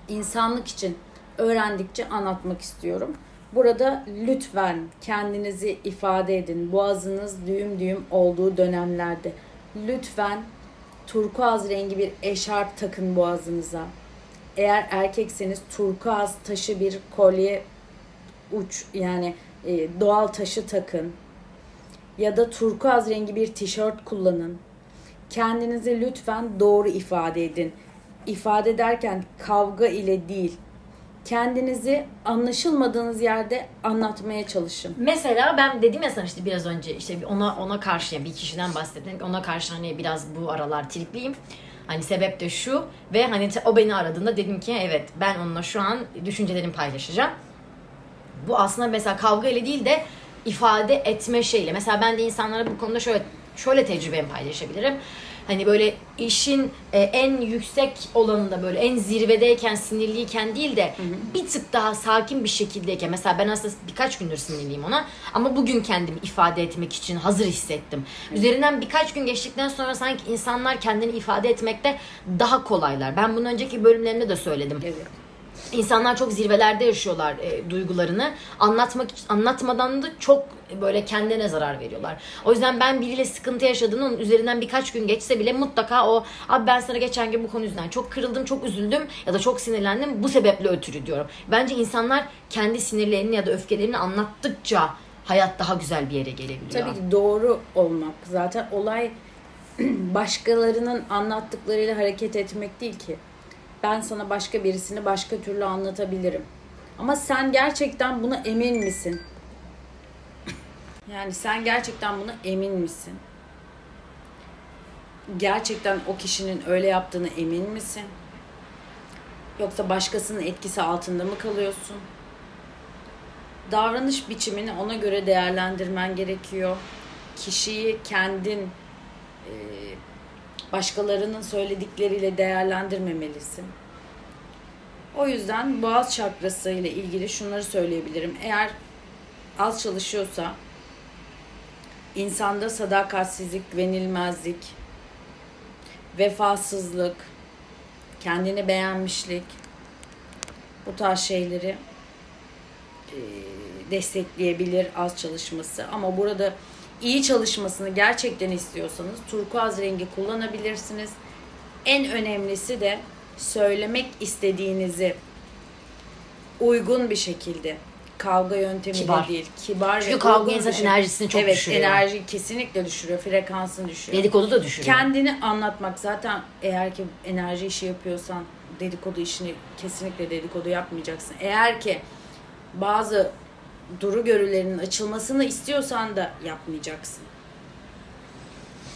Speaker 2: insanlık için öğrendikçe anlatmak istiyorum. Burada lütfen kendinizi ifade edin. Boğazınız düğüm düğüm olduğu dönemlerde lütfen turkuaz rengi bir eşarp takın boğazınıza. Eğer erkekseniz turkuaz taşı bir kolye uç yani e, doğal taşı takın. Ya da turkuaz rengi bir tişört kullanın. Kendinizi lütfen doğru ifade edin. İfade ederken kavga ile değil, kendinizi anlaşılmadığınız yerde anlatmaya çalışın.
Speaker 1: Mesela ben dedim ya sana işte biraz önce işte ona ona karşı yani bir kişiden bahsettim. Ona karşı hani biraz bu aralar tripliyim. Hani sebep de şu ve hani o beni aradığında dedim ki evet ben onunla şu an düşüncelerimi paylaşacağım. Bu aslında mesela kavga ile değil de ifade etme şeyle. Mesela ben de insanlara bu konuda şöyle şöyle tecrübemi paylaşabilirim. Hani böyle işin e, en yüksek olanında böyle en zirvedeyken sinirliyken değil de bir tık daha sakin bir şekildeyken mesela ben aslında birkaç gündür sinirliyim ona ama bugün kendimi ifade etmek için hazır hissettim. Üzerinden birkaç gün geçtikten sonra sanki insanlar kendini ifade etmekte daha kolaylar. Ben bunu önceki bölümlerimde de söyledim.
Speaker 2: Evet.
Speaker 1: İnsanlar çok zirvelerde yaşıyorlar e, duygularını. Anlatmak anlatmadan da çok böyle kendine zarar veriyorlar. O yüzden ben biriyle sıkıntı yaşadığını onun üzerinden birkaç gün geçse bile mutlaka o abi ben sana geçen gün bu konu yüzünden çok kırıldım, çok üzüldüm ya da çok sinirlendim bu sebeple ötürü diyorum. Bence insanlar kendi sinirlerini ya da öfkelerini anlattıkça hayat daha güzel bir yere gelebiliyor.
Speaker 2: Tabii ki doğru olmak. Zaten olay başkalarının anlattıklarıyla hareket etmek değil ki. Ben sana başka birisini başka türlü anlatabilirim. Ama sen gerçekten buna emin misin? Yani sen gerçekten buna emin misin? Gerçekten o kişinin öyle yaptığını emin misin? Yoksa başkasının etkisi altında mı kalıyorsun? Davranış biçimini ona göre değerlendirmen gerekiyor. Kişiyi kendin e, başkalarının söyledikleriyle değerlendirmemelisin. O yüzden boğaz çakrası ile ilgili şunları söyleyebilirim. Eğer az çalışıyorsa insanda sadakatsizlik, güvenilmezlik, vefasızlık, kendini beğenmişlik bu tarz şeyleri destekleyebilir az çalışması. Ama burada iyi çalışmasını gerçekten istiyorsanız turkuaz rengi kullanabilirsiniz. En önemlisi de söylemek istediğinizi uygun bir şekilde kavga yöntemi
Speaker 1: Kibar.
Speaker 2: değil. Kibar
Speaker 1: Çünkü
Speaker 2: ve
Speaker 1: kavga
Speaker 2: uygun bir
Speaker 1: insan
Speaker 2: şekilde-
Speaker 1: enerjisini çok
Speaker 2: evet,
Speaker 1: düşürüyor.
Speaker 2: enerji kesinlikle düşürüyor. Frekansını düşürüyor.
Speaker 1: Dedikodu da düşürüyor.
Speaker 2: Kendini anlatmak zaten eğer ki enerji işi yapıyorsan dedikodu işini kesinlikle dedikodu yapmayacaksın. Eğer ki bazı duru görülerinin açılmasını istiyorsan da yapmayacaksın.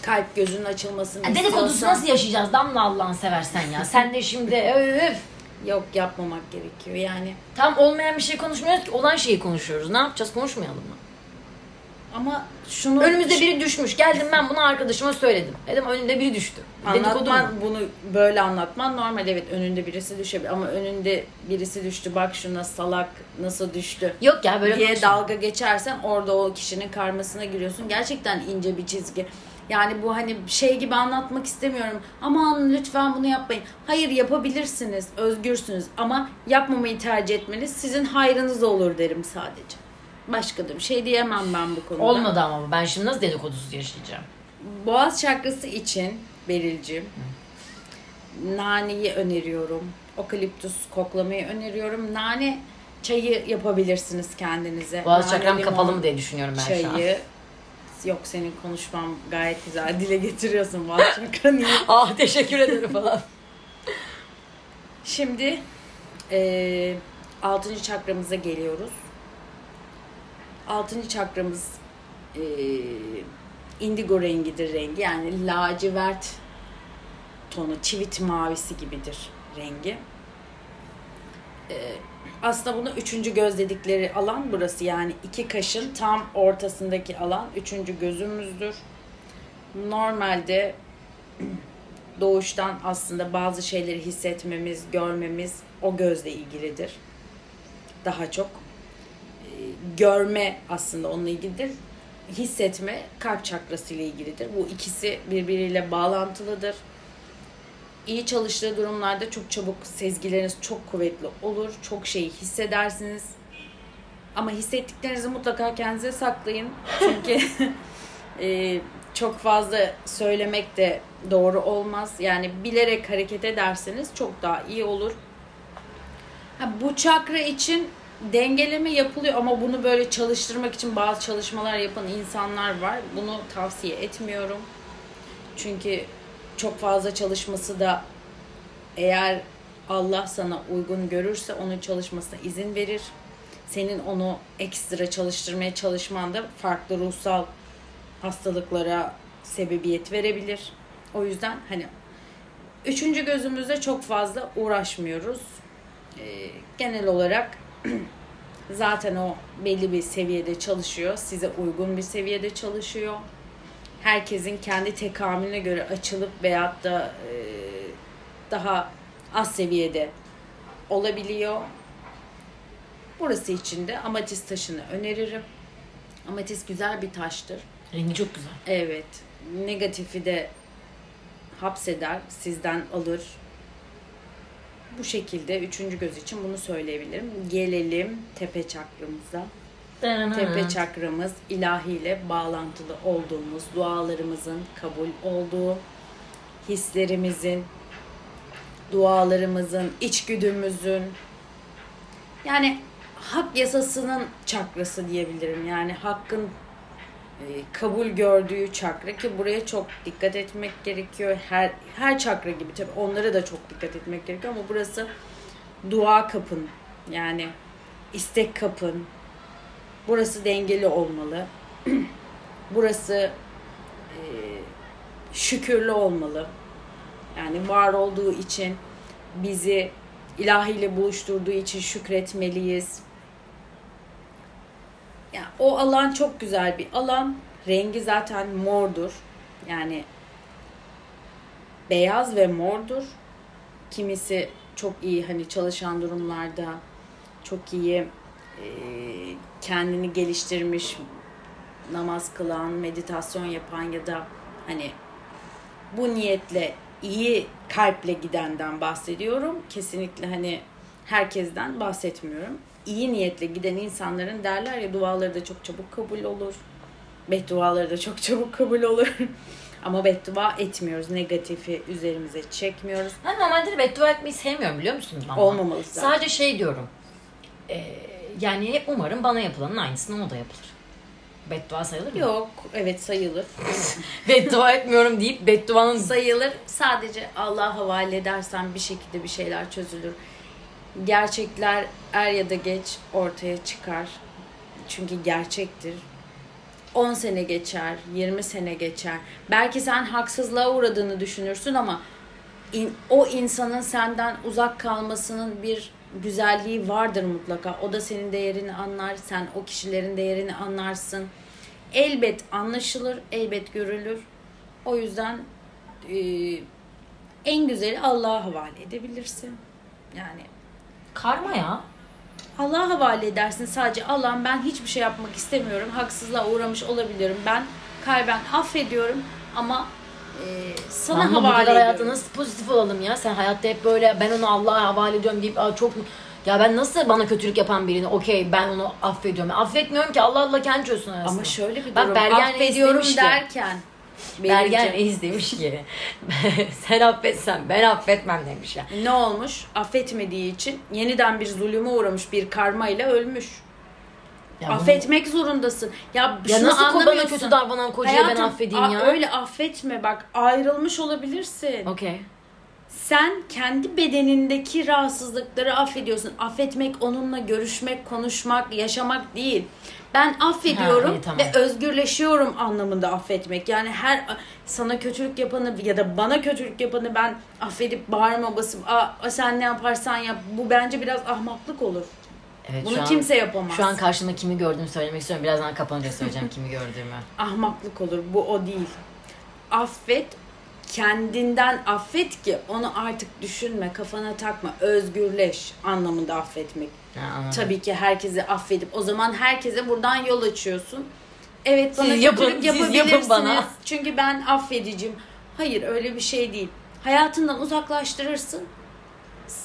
Speaker 2: Kalp gözünün açılmasını
Speaker 1: Dedikodusu
Speaker 2: istiyorsan
Speaker 1: nasıl yaşayacağız Damla Allah'ını seversen ya. Sen de şimdi öf.
Speaker 2: yok yapmamak gerekiyor. Yani
Speaker 1: Tam olmayan bir şey konuşmuyoruz ki olan şeyi konuşuyoruz. Ne yapacağız konuşmayalım mı?
Speaker 2: Ama şunu
Speaker 1: Önümüzde biri düşmüş. Geldim ben bunu arkadaşıma söyledim. Dedim önünde biri düştü.
Speaker 2: Anlatman bunu böyle anlatman normal evet önünde birisi düşebilir ama önünde birisi düştü bak şuna salak nasıl düştü
Speaker 1: Yok ya böyle
Speaker 2: diye
Speaker 1: konuşma.
Speaker 2: dalga geçersen orada o kişinin karmasına giriyorsun. Gerçekten ince bir çizgi. Yani bu hani şey gibi anlatmak istemiyorum. Aman lütfen bunu yapmayın. Hayır yapabilirsiniz. Özgürsünüz. Ama yapmamayı tercih etmeniz sizin hayrınız olur derim sadece. Başka da bir şey diyemem ben bu konuda.
Speaker 1: Olmadı ama. Ben şimdi nasıl dedikodusuz yaşayacağım?
Speaker 2: Boğaz çakrası için Beril'cim naneyi öneriyorum. Okaliptus koklamayı öneriyorum. Nane çayı yapabilirsiniz kendinize.
Speaker 1: Boğaz
Speaker 2: Nane
Speaker 1: çakram kapalı mı diye düşünüyorum ben şu an.
Speaker 2: Çayı. Yok senin konuşman gayet güzel. Dile getiriyorsun boğaz çakranı.
Speaker 1: Ah teşekkür ederim falan.
Speaker 2: Şimdi eee 6. çakramıza geliyoruz. 6. çakramız eee indigo rengidir rengi. Yani lacivert tonu, çivit mavisi gibidir rengi. Eee, aslında bunu üçüncü göz dedikleri alan burası. Yani iki kaşın tam ortasındaki alan üçüncü gözümüzdür. Normalde doğuştan aslında bazı şeyleri hissetmemiz, görmemiz o gözle ilgilidir. Daha çok e, görme aslında onunla ilgilidir. Hissetme kalp çakrası ile ilgilidir. Bu ikisi birbiriyle bağlantılıdır. İyi çalıştığı durumlarda çok çabuk sezgileriniz çok kuvvetli olur. Çok şeyi hissedersiniz. Ama hissettiklerinizi mutlaka kendinize saklayın. Çünkü e, çok fazla söylemek de doğru olmaz. Yani bilerek hareket ederseniz çok daha iyi olur. Ha, bu çakra için dengeleme yapılıyor ama bunu böyle çalıştırmak için bazı çalışmalar yapan insanlar var. Bunu tavsiye etmiyorum. Çünkü çok fazla çalışması da eğer Allah sana uygun görürse onun çalışmasına izin verir. Senin onu ekstra çalıştırmaya çalışman da farklı ruhsal hastalıklara sebebiyet verebilir. O yüzden hani üçüncü gözümüzde çok fazla uğraşmıyoruz. Ee, genel olarak zaten o belli bir seviyede çalışıyor. Size uygun bir seviyede çalışıyor. Herkesin kendi tekamülüne göre açılıp veyahut da e, daha az seviyede olabiliyor. Burası için de amatist taşını öneririm. Amatist güzel bir taştır.
Speaker 1: Rengi çok güzel.
Speaker 2: Evet. Negatifi de hapseder, sizden alır. Bu şekilde üçüncü göz için bunu söyleyebilirim. Gelelim tepe çakramıza. Tepe çakramız ilahiyle bağlantılı olduğumuz, dualarımızın kabul olduğu, hislerimizin, dualarımızın, içgüdümüzün yani hak yasasının çakrası diyebilirim. Yani hakkın kabul gördüğü çakra ki buraya çok dikkat etmek gerekiyor. Her her çakra gibi tabii onlara da çok dikkat etmek gerekiyor ama burası dua kapın. Yani istek kapın. Burası dengeli olmalı. burası e, şükürlü olmalı. Yani var olduğu için bizi ilahiyle buluşturduğu için şükretmeliyiz. Yani o alan çok güzel bir alan. Rengi zaten mordur. Yani beyaz ve mordur. Kimisi çok iyi hani çalışan durumlarda çok iyi e, kendini geliştirmiş namaz kılan, meditasyon yapan ya da hani bu niyetle iyi kalple gidenden bahsediyorum. Kesinlikle hani herkesten bahsetmiyorum. İyi niyetle giden insanların derler ya duaları da çok çabuk kabul olur. Bedduaları da çok çabuk kabul olur. Ama beddua etmiyoruz. Negatifi üzerimize çekmiyoruz.
Speaker 1: Ben normalde de beddua etmeyi sevmiyorum biliyor musunuz? Ama?
Speaker 2: Olmamalı zaten.
Speaker 1: Sadece şey diyorum. Ee, yani hep umarım bana yapılanın aynısını o da yapılır. Beddua sayılır mı?
Speaker 2: Yok. Evet sayılır.
Speaker 1: beddua etmiyorum deyip bedduanın
Speaker 2: sayılır. Sadece Allah'a havale edersen bir şekilde bir şeyler çözülür. Gerçekler er ya da geç ortaya çıkar. Çünkü gerçektir. 10 sene geçer, 20 sene geçer. Belki sen haksızlığa uğradığını düşünürsün ama in, o insanın senden uzak kalmasının bir güzelliği vardır mutlaka. O da senin değerini anlar, sen o kişilerin değerini anlarsın. Elbet anlaşılır, elbet görülür. O yüzden e, en güzeli Allah'a havale edebilirsin. Yani
Speaker 1: karma ya.
Speaker 2: Allah'a havale edersin sadece Allah'ım ben hiçbir şey yapmak istemiyorum. Haksızlığa uğramış olabilirim. Ben kalben affediyorum ama e, sana
Speaker 1: Ama bu
Speaker 2: havale
Speaker 1: kadar
Speaker 2: ediyorum.
Speaker 1: hayatta nasıl pozitif olalım ya? Sen hayatta hep böyle ben onu Allah'a havale ediyorum deyip Aa, çok ya ben nasıl bana kötülük yapan birini okey ben onu affediyorum. affetmiyorum ki Allah Allah kendi çözsün arasında.
Speaker 2: Ama şöyle bir
Speaker 1: Bak
Speaker 2: durum.
Speaker 1: Bergen Reis
Speaker 2: affediyorum
Speaker 1: demiş ki-
Speaker 2: derken.
Speaker 1: Bergen Reis demiş ki sen affetsen ben affetmem demiş ya.
Speaker 2: ne olmuş? Affetmediği için yeniden bir zulüme uğramış bir karma ile ölmüş.
Speaker 1: Ya bunu-
Speaker 2: Affetmek zorundasın. Ya,
Speaker 1: Ya nasıl bana kötü davranan kocaya ben affedeyim ya?
Speaker 2: Öyle affetme bak ayrılmış olabilirsin.
Speaker 1: Okey.
Speaker 2: Sen kendi bedenindeki rahatsızlıkları affediyorsun. Affetmek onunla görüşmek, konuşmak, yaşamak değil. Ben affediyorum
Speaker 1: Ha, iyi, tamam.
Speaker 2: ve özgürleşiyorum anlamında affetmek. Yani her sana kötülük yapanı ya da bana kötülük yapanı ben affedip bağırma basıp Aa, sen ne yaparsan yap. Bu bence biraz ahmaklık olur.
Speaker 1: Evet,
Speaker 2: Bunu
Speaker 1: an-
Speaker 2: kimse yapamaz.
Speaker 1: Şu an karşımda kimi gördüğümü söylemek istiyorum. Birazdan kapanınca söyleyeceğim kimi gördüğümü.
Speaker 2: ahmaklık olur. Bu o değil. Affet, kendinden affet ki onu artık düşünme, kafana takma, özgürleş anlamında affetmek.
Speaker 1: Anladım.
Speaker 2: Tabii ki herkesi affedip o zaman herkese buradan yol açıyorsun. Evet bana
Speaker 1: Siz yapın, siz yapın bana.
Speaker 2: Çünkü ben affedicim. Hayır öyle bir şey değil. Hayatından uzaklaştırırsın.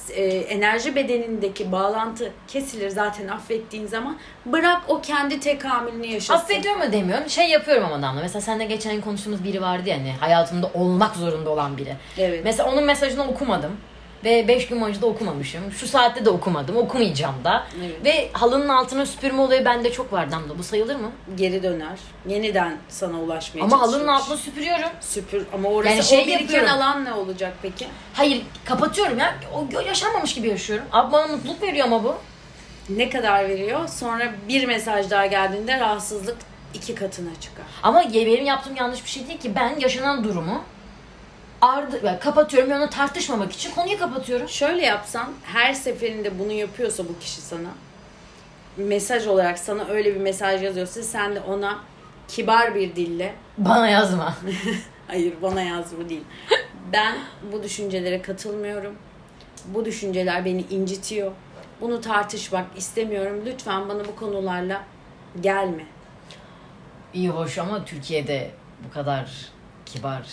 Speaker 2: E, enerji bedenindeki bağlantı kesilir zaten affettiğin zaman. Bırak o kendi tekamülünü yaşasın.
Speaker 1: Affediyorum mu demiyorum. Şey yapıyorum ama Damla. Mesela seninle geçen gün konuştuğumuz biri vardı ya hani hayatımda olmak zorunda olan biri.
Speaker 2: Evet.
Speaker 1: Mesela onun mesajını okumadım. Ve 5 gün boyunca da okumamışım. Şu saatte de okumadım. Okumayacağım da.
Speaker 2: Evet.
Speaker 1: Ve halının altına süpürme olayı bende çok var Damla. Bu sayılır mı?
Speaker 2: geri döner. Yeniden sana ulaşmaya
Speaker 1: Ama halının altına süpürüyorum.
Speaker 2: süpür ama orası
Speaker 1: Yani şey
Speaker 2: o
Speaker 1: yapıyorum.
Speaker 2: alan ne olacak peki?
Speaker 1: Hayır kapatıyorum ya. O yaşanmamış gibi yaşıyorum. Abi bana mutluluk veriyor ama bu.
Speaker 2: Ne kadar veriyor? Sonra bir mesaj daha geldiğinde rahatsızlık iki katına çıkar.
Speaker 1: Ama benim yaptığım yanlış bir şey değil ki. Ben yaşanan durumu ardı, yani kapatıyorum ve onu tartışmamak için konuyu kapatıyorum.
Speaker 2: Şöyle yapsan her seferinde bunu yapıyorsa bu kişi sana mesaj olarak sana öyle bir mesaj yazıyorsa sen de ona kibar bir dille
Speaker 1: Bana yazma.
Speaker 2: hayır bana yaz bu değil. Ben bu düşüncelere katılmıyorum. Bu düşünceler beni incitiyor. Bunu tartışmak istemiyorum. Lütfen bana bu konularla gelme.
Speaker 1: İyi hoş ama Türkiye'de bu kadar kibar,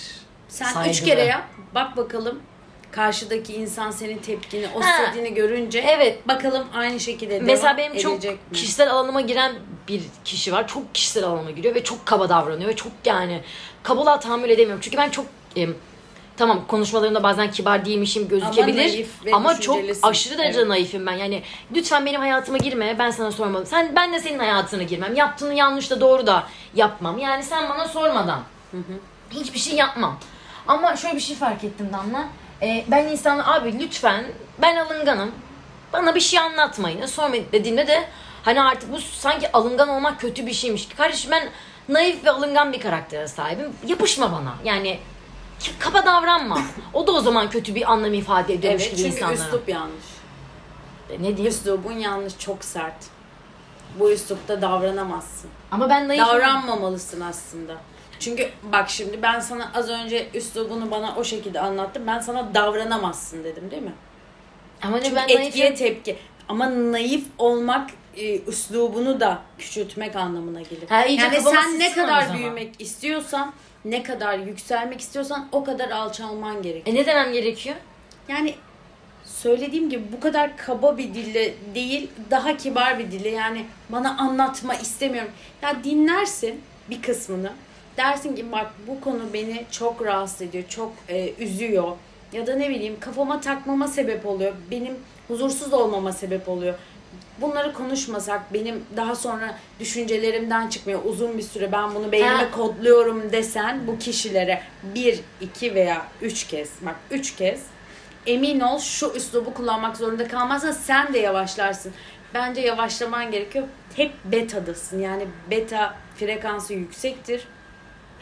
Speaker 2: Sen
Speaker 1: saygılı.
Speaker 2: üç kere yap. Bak bakalım karşıdaki insan senin tepkini, o
Speaker 1: Ha.
Speaker 2: istediğini görünce
Speaker 1: Evet.
Speaker 2: bakalım aynı şekilde
Speaker 1: Mesela
Speaker 2: devam
Speaker 1: benim çok
Speaker 2: edecek mi?
Speaker 1: kişisel alanıma giren bir kişi var. Çok kişisel alanıma giriyor ve çok kaba davranıyor ve çok yani kabalığa tahammül edemiyorum. Çünkü ben çok em, tamam konuşmalarımda bazen kibar değilmişim gözükebilir
Speaker 2: naif
Speaker 1: ama, çok
Speaker 2: düşüncelisin.
Speaker 1: aşırı derecede
Speaker 2: Evet.
Speaker 1: naifim ben. Yani lütfen benim hayatıma girme. Ben sana sormadım. Sen ben de senin hayatına girmem. Yaptığını yanlış da doğru da yapmam. Yani sen bana sormadan hiçbir şey yapmam. Ama şöyle bir şey fark ettim Damla. Ee, ben insanlar abi lütfen ben alınganım. Bana bir şey anlatmayın. Sorma dediğimde de hani artık bu sanki alıngan olmak kötü bir şeymiş. Kardeşim ben naif ve alıngan bir karaktere sahibim. Yapışma bana. Yani kaba davranma. O da o zaman kötü bir anlam ifade ediyormuş
Speaker 2: Evet
Speaker 1: gibi
Speaker 2: çünkü
Speaker 1: insanlara.
Speaker 2: üslup yanlış.
Speaker 1: Ne diyeyim?
Speaker 2: Üslubun yanlış, çok sert. Bu üslupta davranamazsın.
Speaker 1: Ama ben naifim.
Speaker 2: Davranmamalısın aslında. Çünkü bak şimdi ben sana az önce üslubunu bana o şekilde anlattım. Ben sana davranamazsın dedim değil mi?
Speaker 1: Ama
Speaker 2: Çünkü
Speaker 1: ben
Speaker 2: etkiye
Speaker 1: naifim.
Speaker 2: tepki. Ama naif olmak e, üslubunu da küçültmek anlamına gelir.
Speaker 1: Ha,
Speaker 2: yani sen ne kadar büyümek istiyorsan, ne kadar yükselmek istiyorsan o kadar alçalman gerek.
Speaker 1: E ne demem gerekiyor?
Speaker 2: Yani söylediğim gibi bu kadar kaba bir dille değil, daha kibar bir dille. Yani bana anlatma istemiyorum. Ya dinlersin bir kısmını. Dersin ki bak bu konu beni çok rahatsız ediyor, çok e, üzüyor. Ya da ne bileyim kafama takmama sebep oluyor. Benim huzursuz olmama sebep oluyor. Bunları konuşmasak benim daha sonra düşüncelerimden çıkmıyor. Uzun bir süre ben bunu beynime kodluyorum desen bu kişilere bir, iki veya üç kez bak üç kez emin ol şu üslubu kullanmak zorunda kalmazsa sen de yavaşlarsın. Bence yavaşlaman gerekiyor. Hep betadasın. Yani beta frekansı yüksektir.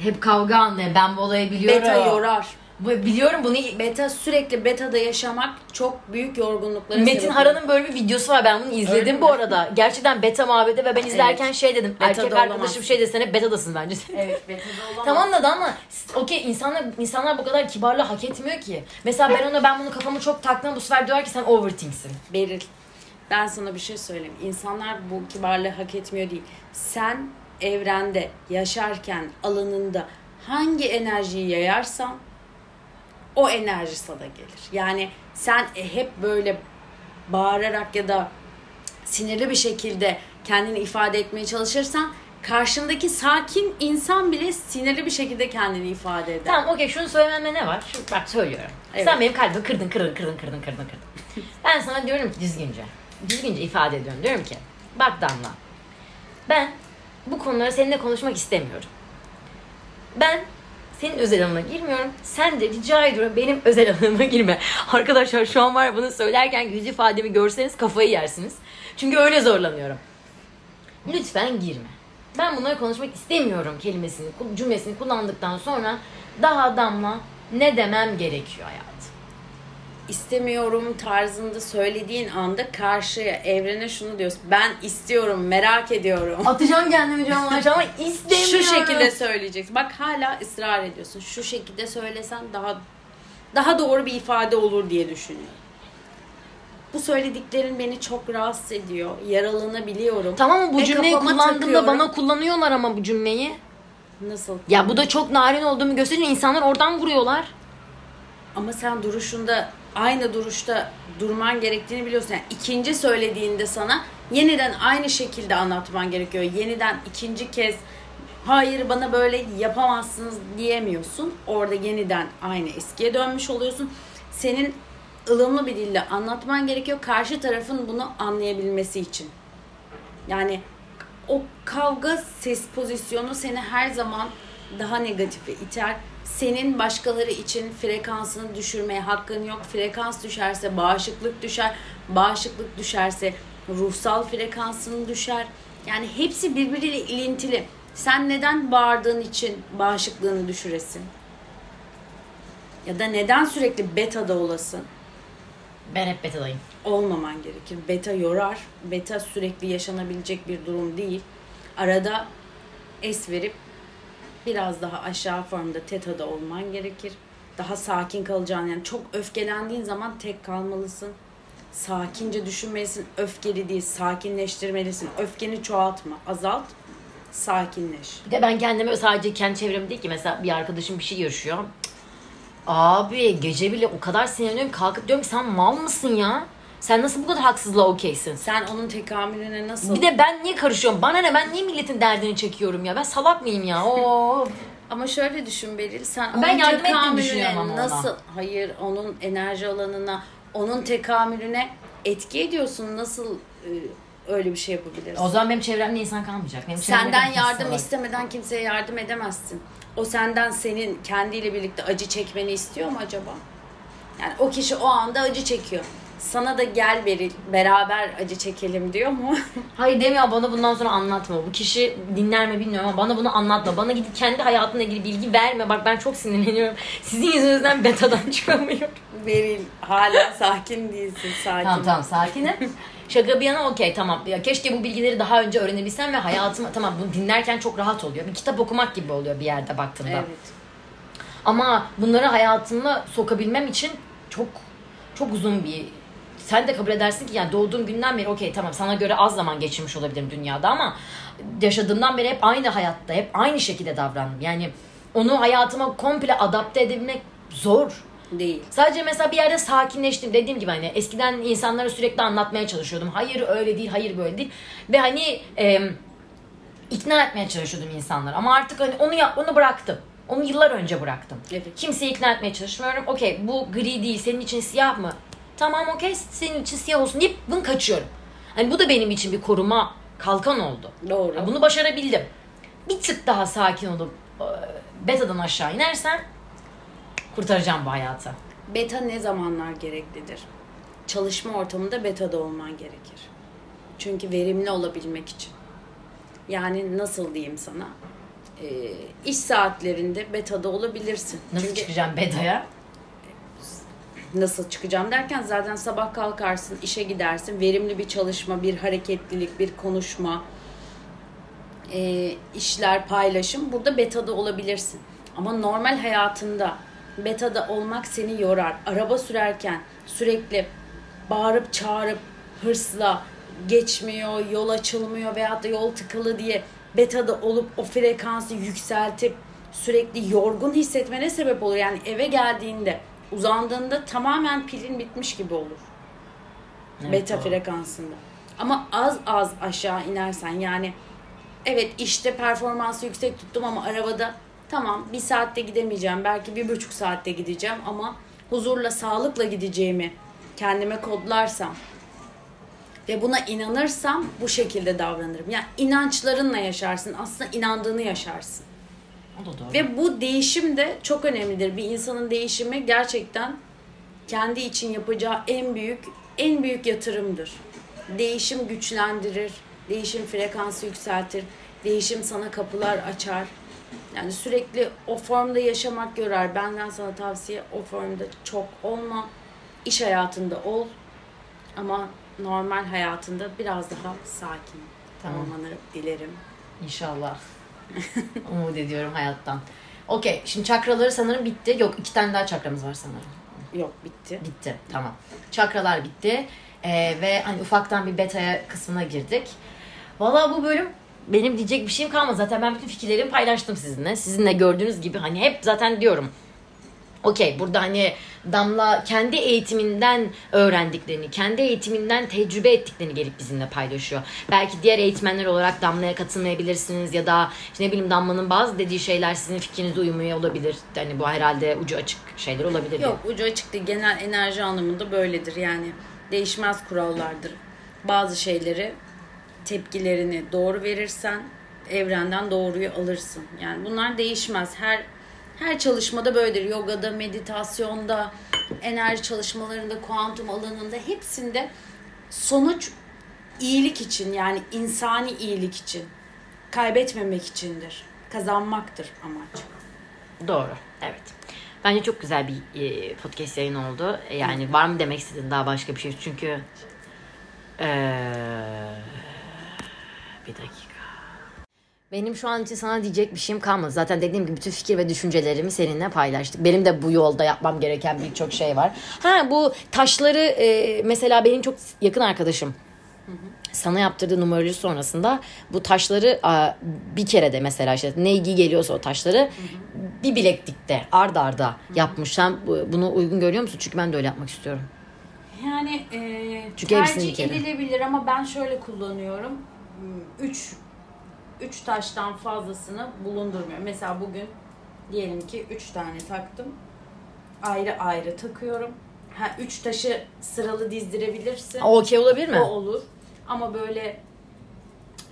Speaker 1: Hep kavga anne. Ben bu olayı biliyorum.
Speaker 2: Beta yorar.
Speaker 1: Bu, biliyorum bunu.
Speaker 2: Beta sürekli betada yaşamak çok büyük yorgunluklara
Speaker 1: Metin
Speaker 2: sebep
Speaker 1: Hara'nın böyle bir videosu var. Ben bunu
Speaker 2: Öyle
Speaker 1: izledim
Speaker 2: mi?
Speaker 1: bu arada. Gerçekten beta muhabbeti ve ben izlerken şey dedim.
Speaker 2: Beta'da
Speaker 1: erkek
Speaker 2: olamazsın.
Speaker 1: arkadaşım şey desene betadasın bence.
Speaker 2: Evet betada olamaz.
Speaker 1: tamam da ama okey insanlar insanlar bu kadar kibarlığı hak etmiyor ki. Mesela ben ona ben bunu kafamı çok taktım bu sefer diyor ki sen overthinksin.
Speaker 2: Beril. Ben sana bir şey söyleyeyim. İnsanlar bu kibarlığı hak etmiyor değil. Sen evrende yaşarken alanında hangi enerjiyi yayarsan o enerji sana gelir. Yani sen hep böyle bağırarak ya da sinirli bir şekilde kendini ifade etmeye çalışırsan karşındaki sakin insan bile sinirli bir şekilde kendini ifade eder.
Speaker 1: Tamam okey şunu söylememde ne var? Şu, bak söylüyorum.
Speaker 2: Evet.
Speaker 1: Sen benim kalbimi kırdın kırdın kırdın kırdın kırdın kırdın. ben sana diyorum ki düzgünce. Düzgünce ifade ediyorum. Diyorum ki bak Damla. Ben bu konuları seninle konuşmak istemiyorum. Ben senin özel alanına girmiyorum. Sen de rica ediyorum benim özel alanıma girme. Arkadaşlar şu an var ya bunu söylerken yüz ifademi görseniz kafayı yersiniz. Çünkü öyle zorlanıyorum. Lütfen girme. Ben bunları konuşmak istemiyorum kelimesini, cümlesini kullandıktan sonra daha damla ne demem gerekiyor hayatım.
Speaker 2: İstemiyorum tarzında söylediğin anda karşıya evrene şunu diyorsun. Ben istiyorum, merak ediyorum.
Speaker 1: Atacağım kendimi camdan ama istemiyorum.
Speaker 2: Şu şekilde söyleyeceksin. Bak hala ısrar ediyorsun. Şu şekilde söylesen daha daha doğru bir ifade olur diye düşünüyorum. Bu söylediklerin beni çok rahatsız ediyor. Yaralanabiliyorum.
Speaker 1: Tamam mı bu
Speaker 2: Ve
Speaker 1: cümleyi
Speaker 2: kafama
Speaker 1: kullandığımda
Speaker 2: takıyorum.
Speaker 1: bana kullanıyorlar ama bu cümleyi.
Speaker 2: Nasıl?
Speaker 1: Ya bu da çok narin olduğumu gösteriyor. İnsanlar oradan vuruyorlar.
Speaker 2: Ama sen duruşunda aynı duruşta durman gerektiğini biliyorsun. Yani ikinci söylediğinde sana yeniden aynı şekilde anlatman gerekiyor. Yeniden ikinci kez hayır bana böyle yapamazsınız diyemiyorsun. Orada yeniden aynı eskiye dönmüş oluyorsun. Senin ılımlı bir dille anlatman gerekiyor. Karşı tarafın bunu anlayabilmesi için. Yani o kavga ses pozisyonu seni her zaman daha negatife iter. Senin başkaları için frekansını düşürmeye hakkın yok. Frekans düşerse bağışıklık düşer. Bağışıklık düşerse ruhsal frekansın düşer. Yani hepsi birbiriyle ilintili. Sen neden bağırdığın için bağışıklığını düşüresin? Ya da neden sürekli betada olasın?
Speaker 1: Ben hep betadayım.
Speaker 2: olmaman gerekir. Beta yorar. Beta sürekli yaşanabilecek bir durum değil. Arada es verip biraz daha aşağı formda tetada olman gerekir. Daha sakin kalacağın yani çok öfkelendiğin zaman tek kalmalısın. Sakince düşünmelisin. Öfkeli değil, sakinleştirmelisin. Öfkeni çoğaltma, azalt. Sakinleş.
Speaker 1: Bir de ben kendime sadece kendi çevrem değil ki mesela bir arkadaşım bir şey yaşıyor. Abi gece bile o kadar sinirleniyorum kalkıp diyorum ki sen mal mısın ya? Sen nasıl bu kadar haksızlığa okeysin?
Speaker 2: Sen onun tekamülüne nasıl...
Speaker 1: Bir de ben niye karışıyorum? Bana ne? Ben niye milletin derdini çekiyorum ya? Ben salak mıyım ya? Oo.
Speaker 2: Ama şöyle düşün Beril, sen
Speaker 1: Ben
Speaker 2: onun
Speaker 1: yardım ettiğini
Speaker 2: tekamülüne
Speaker 1: düşünüyorum ama ona.
Speaker 2: nasıl, hayır onun enerji alanına, onun tekamülüne etki ediyorsun. Nasıl e, öyle bir şey yapabilirsin?
Speaker 1: O zaman benim çevremde insan kalmayacak. Benim çevremde
Speaker 2: Senden
Speaker 1: kimse
Speaker 2: yardım
Speaker 1: var.
Speaker 2: istemeden kimseye yardım edemezsin. O senden senin kendiyle birlikte acı çekmeni istiyor mu acaba? Yani o kişi o anda acı çekiyor. Sana da gel Beril beraber acı çekelim diyor mu?
Speaker 1: Hayır demiyor bana bundan sonra anlatma. Bu kişi dinler mi bilmiyorum ama bana bunu anlatma. Bana gidip kendi hayatına ilgili bilgi verme. Bak ben çok sinirleniyorum. Sizin yüzünüzden betadan çıkamıyorum.
Speaker 2: Beril hala sakin değilsin sakin.
Speaker 1: Tamam tamam sakinim. Şaka bir yana okey tamam. Ya keşke bu bilgileri daha önce öğrenebilsem ve hayatıma tamam bunu dinlerken çok rahat oluyor. Bir kitap okumak gibi oluyor bir yerde baktığımda.
Speaker 2: Evet.
Speaker 1: Ama bunları hayatıma sokabilmem için çok çok uzun bir sen de kabul edersin ki yani doğduğum günden beri okey tamam sana göre az zaman geçirmiş olabilirim dünyada ama yaşadığımdan beri hep aynı hayatta hep aynı şekilde davrandım. Yani onu hayatıma komple adapte edebilmek zor.
Speaker 2: Değil.
Speaker 1: Sadece mesela bir yerde sakinleştim. Dediğim gibi hani eskiden insanlara sürekli anlatmaya çalışıyordum. Hayır öyle değil, hayır böyle değil. Ve hani e, ikna etmeye çalışıyordum insanları. Ama artık hani onu yap, onu bıraktım. Onu yıllar önce bıraktım.
Speaker 2: Evet.
Speaker 1: Kimseyi ikna etmeye çalışmıyorum. Okey bu gri değil, senin için siyah mı? Tamam okey senin için siyah olsun deyip bunu kaçıyorum. Hani bu da benim için bir koruma kalkan oldu.
Speaker 2: Doğru.
Speaker 1: Ya Bunu başarabildim. Bir tık daha sakin olup e, betadan aşağı inersem kurtaracağım bu hayatı.
Speaker 2: Beta ne zamanlar gereklidir? Çalışma ortamında betada olman gerekir. Çünkü verimli olabilmek için. Yani nasıl diyeyim sana? Ee, iş saatlerinde betada olabilirsin.
Speaker 1: Nasıl
Speaker 2: Çünkü
Speaker 1: çıkacağım betaya?
Speaker 2: Nasıl çıkacağım derken zaten sabah kalkarsın, işe gidersin. Verimli bir çalışma, bir hareketlilik, bir konuşma, e, işler, paylaşım. Burada betada olabilirsin. Ama normal hayatında betada olmak seni yorar. Araba sürerken sürekli bağırıp çağırıp hırsla geçmiyor, yol açılmıyor veyahut da yol tıkalı diye betada olup o frekansı yükseltip sürekli yorgun hissetmene sebep olur. Yani eve geldiğinde, uzandığında tamamen pilin bitmiş gibi olur
Speaker 1: Evet,
Speaker 2: beta
Speaker 1: doğru.
Speaker 2: frekansında. Ama az az aşağı inersen yani evet işte performansı yüksek tuttum ama arabada tamam bir saatte gidemeyeceğim belki bir buçuk saatte gideceğim ama huzurla sağlıkla gideceğimi kendime kodlarsam ve buna inanırsam bu şekilde davranırım. Yani inançlarınla yaşarsın. Aslında inandığını yaşarsın. Ve bu değişim de çok önemlidir. Bir insanın değişimi gerçekten kendi için yapacağı en büyük en büyük yatırımdır. Değişim güçlendirir, değişim frekansı yükseltir, değişim sana kapılar açar. Yani sürekli o formda yaşamak yorar. Benden sana tavsiye o formda çok olma. İş hayatında ol ama normal hayatında biraz daha sakin
Speaker 1: Tamam.
Speaker 2: olmanı dilerim.
Speaker 1: İnşallah. Umut ediyorum hayattan. Okey şimdi çakraları sanırım bitti. Yok iki tane daha çakramız var sanırım.
Speaker 2: Yok bitti.
Speaker 1: Bitti tamam. Çakralar bitti. Ee, ve hani ufaktan bir beta'ya kısmına girdik. Valla bu bölüm benim diyecek bir şeyim kalmadı. Zaten ben bütün fikirlerimi paylaştım sizinle. Sizinle gördüğünüz gibi hani hep zaten diyorum. Okey burada hani Damla kendi eğitiminden öğrendiklerini, kendi eğitiminden tecrübe ettiklerini gelip bizimle paylaşıyor. Belki diğer eğitmenler olarak Damla'ya katılmayabilirsiniz ya da işte ne bileyim Damla'nın bazı dediği şeyler sizin fikrinize uymuyor olabilir. Hani bu herhalde ucu açık şeyler olabilir.
Speaker 2: Yok ucu açık değil. Genel enerji anlamında böyledir yani. Değişmez kurallardır. Bazı şeyleri tepkilerini doğru verirsen evrenden doğruyu alırsın. Yani bunlar değişmez. Her her çalışmada böyledir. Yogada, meditasyonda, enerji çalışmalarında, kuantum alanında hepsinde sonuç iyilik için yani insani iyilik için. Kaybetmemek içindir. Kazanmaktır amaç.
Speaker 1: Doğru. Evet. Bence çok güzel bir e, podcast yayın oldu. Yani var mı demek istediğin daha başka bir şey? Çünkü eee, bir dakika. Benim şu an için sana diyecek bir şeyim kalmadı. Zaten dediğim gibi bütün fikir ve düşüncelerimi seninle paylaştık. Benim de bu yolda yapmam gereken birçok şey var. Ha bu taşları e, mesela benim çok yakın arkadaşım. Sana yaptırdığı numeroloji sonrasında bu taşları bir kere de mesela işte ne ilgi geliyorsa o taşları bir bileklikte ard arda yapmış. Sen bu- bunu uygun görüyor musun? Çünkü ben de öyle yapmak istiyorum.
Speaker 2: Yani e,
Speaker 1: Çünkü
Speaker 2: tercih edilebilir ama ben şöyle kullanıyorum. 3 3 taştan fazlasını bulundurmuyorum. Mesela bugün diyelim ki 3 tane taktım. Ayrı ayrı takıyorum. Ha 3 taşı sıralı dizdirebilirsin.
Speaker 1: Okey olabilir mi?
Speaker 2: O olur. Ama böyle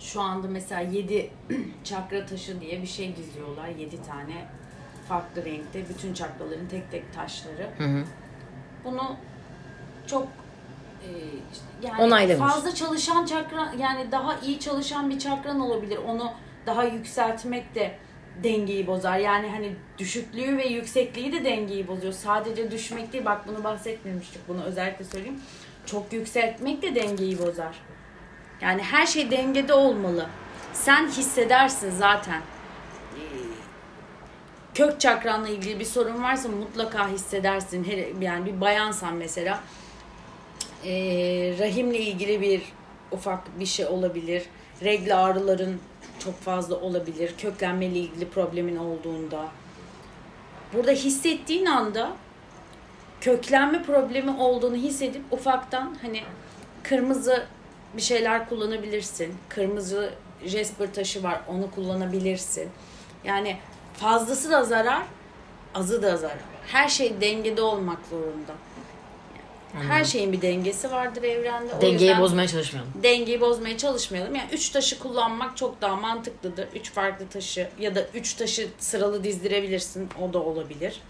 Speaker 2: şu anda mesela 7 çakra taşı diye bir şey diziyorlar. 7 tane farklı renkte. Bütün çakraların tek tek taşları.
Speaker 1: Hı hı.
Speaker 2: Bunu çok yani
Speaker 1: Onaylamış.
Speaker 2: fazla çalışan çakra yani daha iyi çalışan bir çakran olabilir. Onu daha yükseltmek de dengeyi bozar. Yani hani düşüklüğü ve yüksekliği de dengeyi bozuyor. Sadece düşmek değil. Bak bunu bahsetmemiştik. Bunu özellikle söyleyeyim. Çok yükseltmek de dengeyi bozar. Yani her şey dengede olmalı. Sen hissedersin zaten. Ee, Kök çakranla ilgili bir sorun varsa mutlaka hissedersin. Yani bir bayansan mesela ee, rahimle ilgili bir ufak bir şey olabilir. Regl ağrıların çok fazla olabilir. Köklenmeyle ilgili problemin olduğunda. Burada hissettiğin anda köklenme problemi olduğunu hissedip ufaktan hani kırmızı bir şeyler kullanabilirsin. Kırmızı Jasper taşı var onu kullanabilirsin. Yani fazlası da zarar, azı da zarar. Her şey dengede olmak zorunda. Her şeyin bir dengesi vardır evrende. O
Speaker 1: Dengeyi
Speaker 2: yüzden
Speaker 1: bozmaya çalışmayalım.
Speaker 2: dengeyi bozmaya çalışmayalım. Yani üç taşı kullanmak çok daha mantıklıdır. Üç farklı taşı ya da üç taşı sıralı dizdirebilirsin. O da olabilir.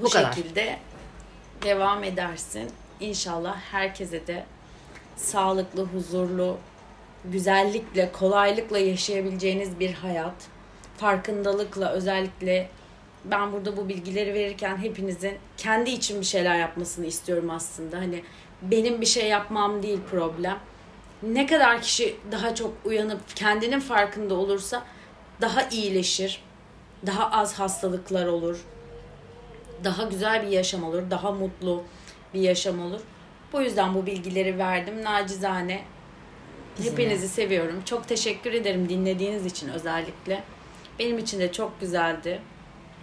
Speaker 2: Bu,
Speaker 1: Bu kadar.
Speaker 2: şekilde devam edersin. İnşallah herkese de sağlıklı, huzurlu, güzellikle, kolaylıkla yaşayabileceğiniz bir hayat. Farkındalıkla özellikle ben burada bu bilgileri verirken hepinizin kendi için bir şeyler yapmasını istiyorum aslında. Hani benim bir şey yapmam değil problem. Ne kadar kişi daha çok uyanıp kendinin farkında olursa daha iyileşir. Daha az hastalıklar olur. Daha güzel bir yaşam olur. Daha mutlu bir yaşam olur. Bu yüzden bu bilgileri verdim. Nacizane hepinizi seviyorum. Çok teşekkür ederim dinlediğiniz için özellikle. Benim için de çok güzeldi.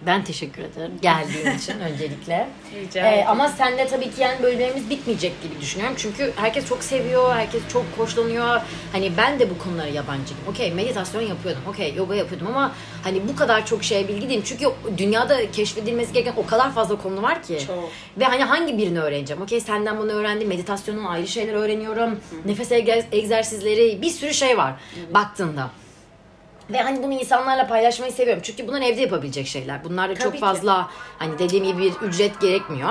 Speaker 1: Ben teşekkür ederim geldiğin için öncelikle.
Speaker 2: Rica
Speaker 1: Ee,
Speaker 2: ederim.
Speaker 1: ama senle tabii ki yani bölümlerimiz bitmeyecek gibi düşünüyorum. Çünkü herkes çok seviyor, herkes çok hoşlanıyor. Hani ben de bu konulara yabancıyım. Okey meditasyon yapıyordum, okey yoga yapıyordum ama hani bu kadar çok şeye bilgi değilim. Çünkü dünyada keşfedilmesi gereken o kadar fazla konu var ki.
Speaker 2: Çok.
Speaker 1: Ve hani hangi birini öğreneceğim? Okey senden bunu öğrendim, meditasyonun ayrı şeyler öğreniyorum. Nefes egzer- egzersizleri, bir sürü şey var baktığında. Ve hani bunu insanlarla paylaşmayı seviyorum. Çünkü bunlar evde yapabilecek şeyler. Bunlar da çok
Speaker 2: Tabii ki.
Speaker 1: fazla hani dediğim gibi bir ücret gerekmiyor.